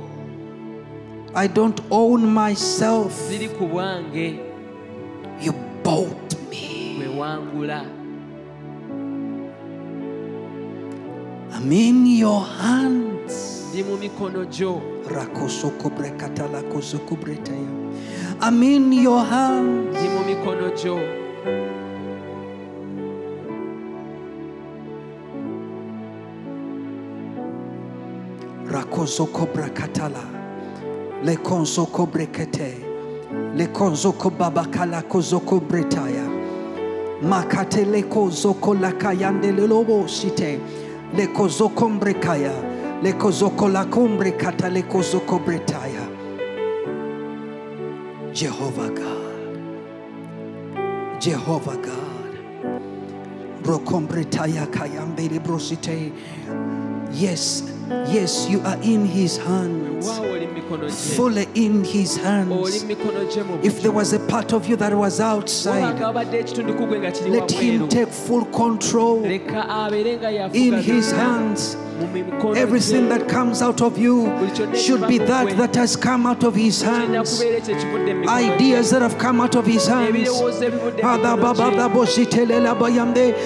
I don't own myself. ziri ku bwange You bought me. wangula I'm in your hands. ndi mu mikono gyo Rakosokobrekatalakozokobretaya. I'm in your hands. ndi mu mikono gyo Rakozokobrakatala. Lekonzokobrekete. Lekonzokobabakalakozokobretaya. Makate lekozokolakayandelelobosite. Lekozokombrekaya. Lekozokolakombrekata lekozokobretaya. Jehovah God. Jehovah God. Brokombretaya brosite. Yes, yes, you are in his hands. waawo oli mu mikono gye Fully in his hands. mu mikono gye mu If there was a part of you that was outside, wabanga wabadde ekitundu kugwe nga kiri let him take full control leka abeere nga in his hands. Everything that comes out of you should be that that has come out of his hands. kubeera ekyo ekivudde mu mikono gye. Ideas that have come out of his hands.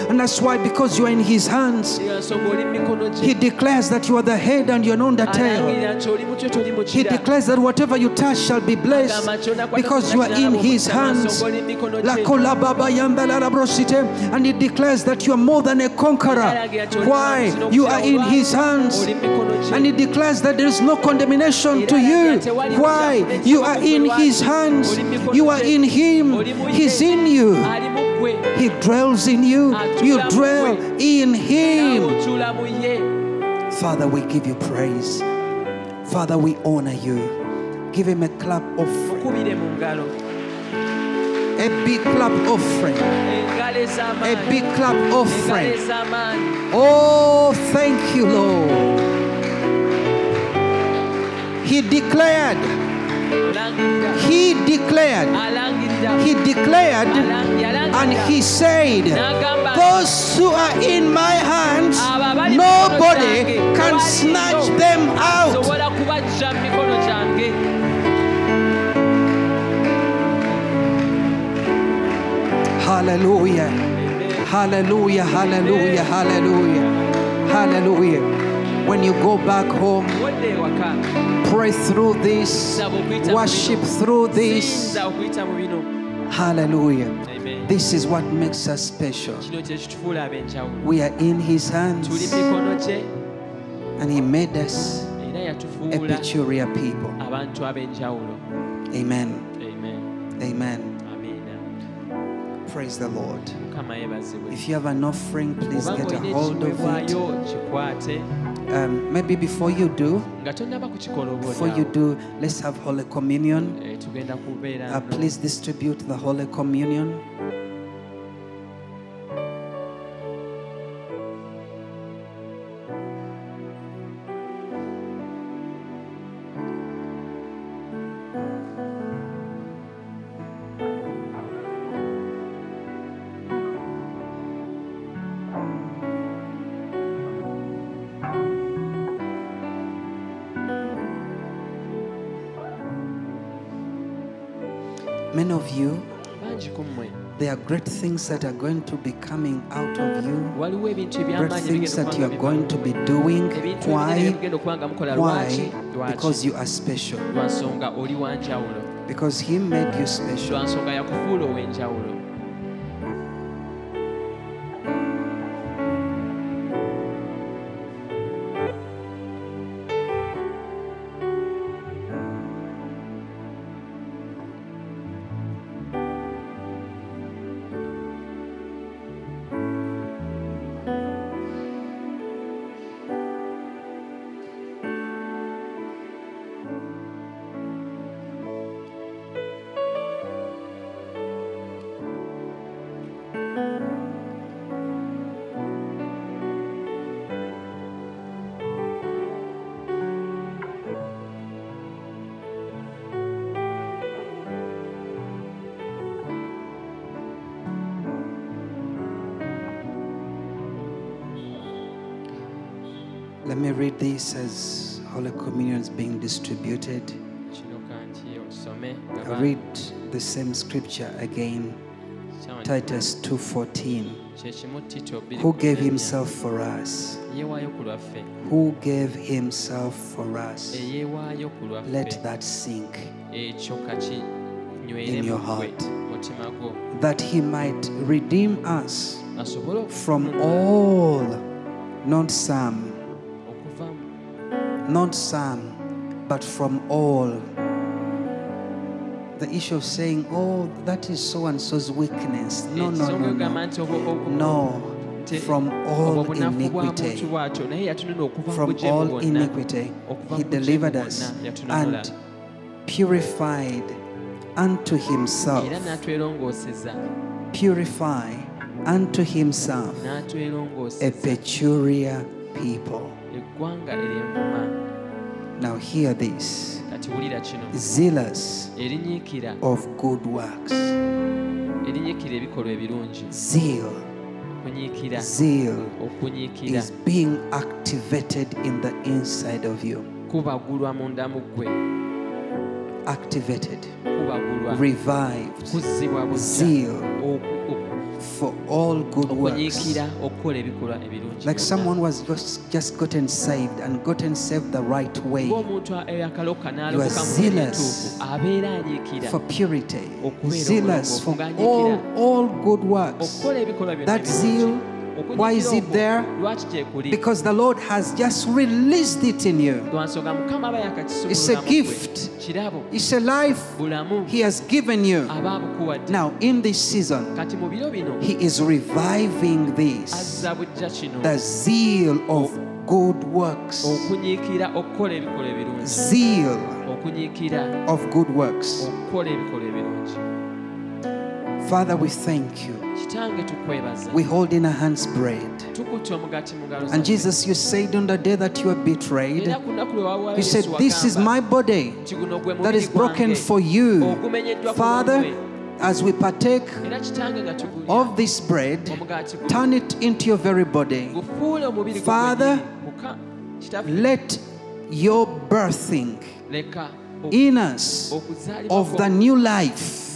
And that's why, because you are in his hands, Era nsonga oli mu mikono gye he declares that you are the head and you're not the tail. alangirira nti oli mutwe toli mu He declares that whatever you touch shall be blessed Agamba nti onakwata because you are in his hands. nsonga oli mu mikono La gye. kolababa yambala brosite, And he declares that you are more than a conqueror. Alagira nti oli Why? You are in olwangu. His hands. And he declares that there is no condemnation to you. Why? You are in his hands. You are in him. He's in you. He dwells in you. You dwell in him. Father, we give you praise. Father, we honor you. Give him a clap offering. A big clap offering. A big clap offering. Oh, thank you, Lord. He declared, He declared, He declared, and He said, Those who are in my hands, nobody can snatch them out. Hallelujah. Hallelujah. Hallelujah. Hallelujah. Hallelujah. When you go back home, pray through this, saba okuyita mu worship through this. Siyinza okuyita mu bino Hallelujah. Amen. This is what makes us special. kino kye kitufuula ab'enjawulo We are in His hands, mu mikono gye and He made us a peculiar people. Amen. amen Amen. Praise the Lord. If you have an offering, please get a hold of it. Um, maybe before you do, nga tonnaba kukikola before you do, let's have Holy Communion. Eh, Uh, please distribute the Holy Communion. Of you, bangi ku mmwe there are great things that are going to be coming out of you, great things that you are going to be doing. Why? ebigenda okuba nga mukola lwaki Why? Because you are special. lwa nsonga oli wa njawulo Because He made you special. This as Holy Communion is being distributed. kino kanti osome nga I read the same scripture again, Titus 2:14. kye kimu tito bbiri Who gave himself for us? yeewaayo ku lwaffe Who gave himself for us? eyeewaayo ku lwaffe Let that sink, In your heart. that he might redeem us from all, not some, not some, but from all. The issue of saying, oh, that is so and so's weakness. No, no, no, no. nti obwo- obwo- No, from all bunafu bwa muntu iniquity. bwatyo naye yatunula okuva mu From all iniquity, he delivered us and purified unto himself. Purify unto himself a peculiar people. Eggwanga ery'envuma. Now hear this. kati wulira kino. Zealous erinyiikira. of good works. erinyiikira ebikolwa ebirungi. Zeal, okunyiikira. Zeal okunyiikira. is being activated in the inside of you. kubagulwa munda mu ggwe. Activated, kubagulwa. Revived, kuzzibwa zeal for all good works. okunyiikira okukola ebikolwa ebirungi Like someone was just, just gotten saved and gotten saved the right way. You are zealous entuufu abeera anyiikira for purity, zealous for all, all good works. okukola ebikolwa byonna That zeal, why is it there? Because the Lord has just released it in you. lwansonga mukama aba It's a gift. It's a life He has given you. Now, in this season, kati mu biro bino He is reviving this azza bujja kino the zeal of good works. okunyiikira okukola ebikolwa ebirungi Zeal of good works. Okukola ebikolwa ebirungi Father, we thank you. We hold in our hands bread. tukutte omugati mu ngalo And. Jesus, you said on the day that you were betrayed, era ku lunaku lwe wawaayo you said, This is my body nti guno gwe that is broken for you. Father, as we partake era kitange nga tugulya of this bread, turn it into your very body. gufuule omubiri gwo Father, gwennyini. muka kitaffe Let your birthing in us of the new life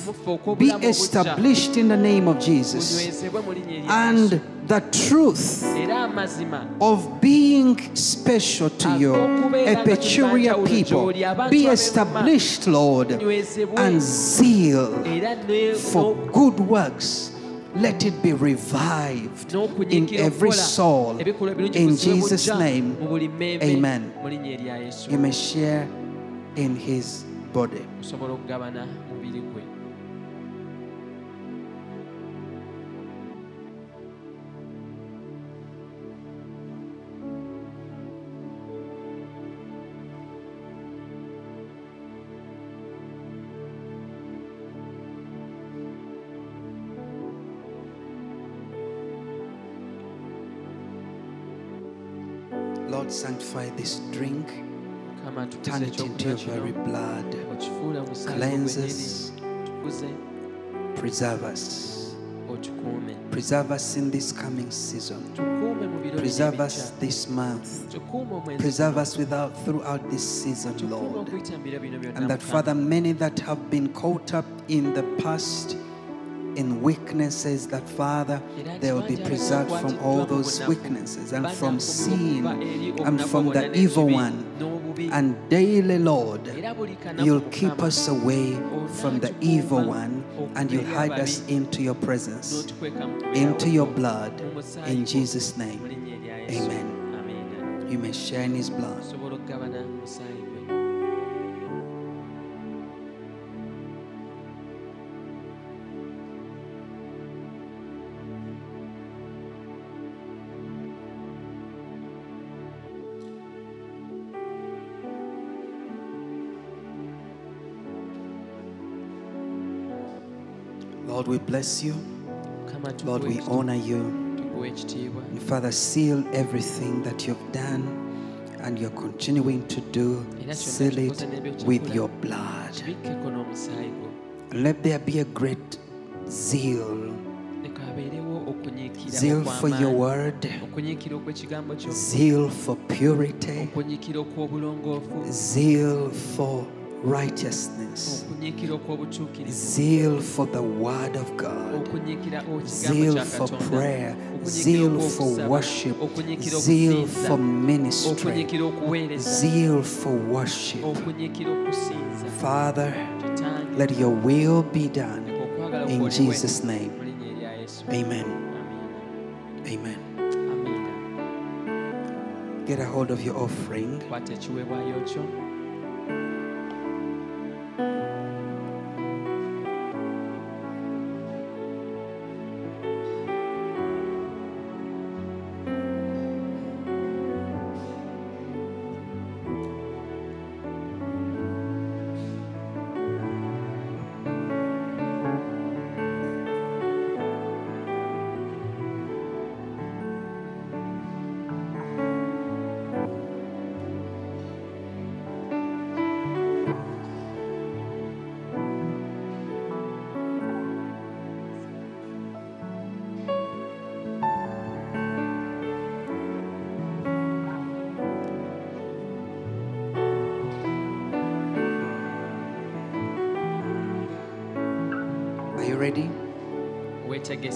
be established in the name of Jesus. kunywezebwe mu linnya erya Yesu. And the truth of being special to you, a peculiar people, be established, Lord, and zeal for good works. Let it be revived in every soul. In Jesus' name, mu buli mmembe amen. You may share in his body. Osobola okugabana mubiri gwe Lord, sanctify this drink, turn it into your very blood, okifuula mu musaayi cleanse us, preserve us. Preserve us in this coming season. Preserve us this month. Preserve us without throughout this season, Lord. okuyita mu biro bino byonna And that, Father, many that have been caught up in the past in weaknesses, that, Father, they will be preserved from all those weaknesses and from sin and from the evil one. And daily, Lord, you'll keep us away from the evil one and you'll hide us into your presence, into your blood. In Jesus' name, amen. You may share in his blood. We bless you. Lord, we honor you. And Father, seal everything that you've done and you're continuing to do. Seal it with your blood. kibikkeko n'omusaayi gwo Let there be a great zeal. Leka kabeerewo okunyiikira zeal for your word, okunyiikira okw'ekigambo kyo zeal for purity, zeal for righteousness, zeal for the word of God. zeal for prayer, zeal for worship, zeal for ministry, zeal for worship. Father, let your will be done in Jesus' name. mu linnya erya yesu. Amen. Amen. Get a hold of your offering.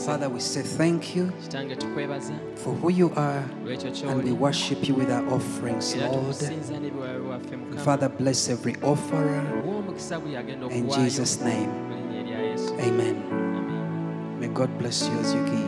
Father, we say thank you for who you are and we worship you with our offerings, Lord. tukusinza n'ebiwawe waffe mukama Father, bless every offerer omukisa bwe yagenda in Jesus' name. mu linnya erya yesu Amen. May God bless you as you give.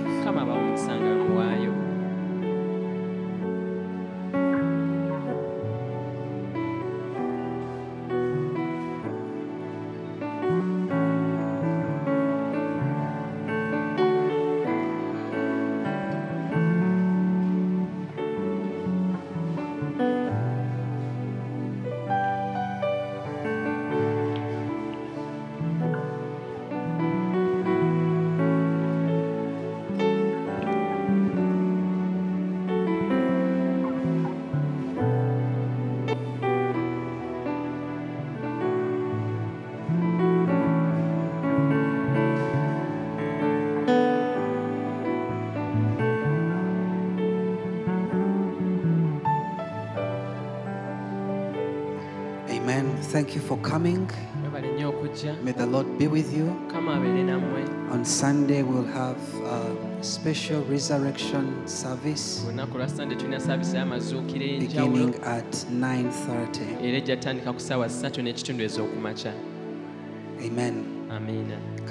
Coming. mwebale nnyo okujja May the Lord be with you. mukama abeere nammwe On Sunday, we'll have a special resurrection service ku lunaku lwa sande tulina saavisi y'amazuukiro enjawulo beginning at 9:30. era ejja tandika ku ssaawa ssatu n'ekitundu ez'okumakya Amen.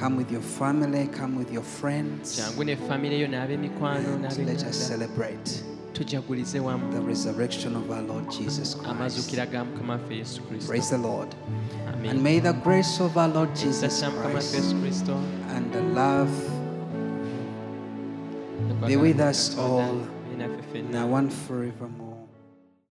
Come with your family, come with your friends. kyangu ne famire yo n'ab'emikwano And let us celebrate tujagulize wamu the resurrection of our Lord Jesus Christ. amazuukira ga mukama waffe yesu kristo Praise the Lord. And may the grace of our Lord Jesus kya mukama waffe Christ and the love be with us all now and forevermore.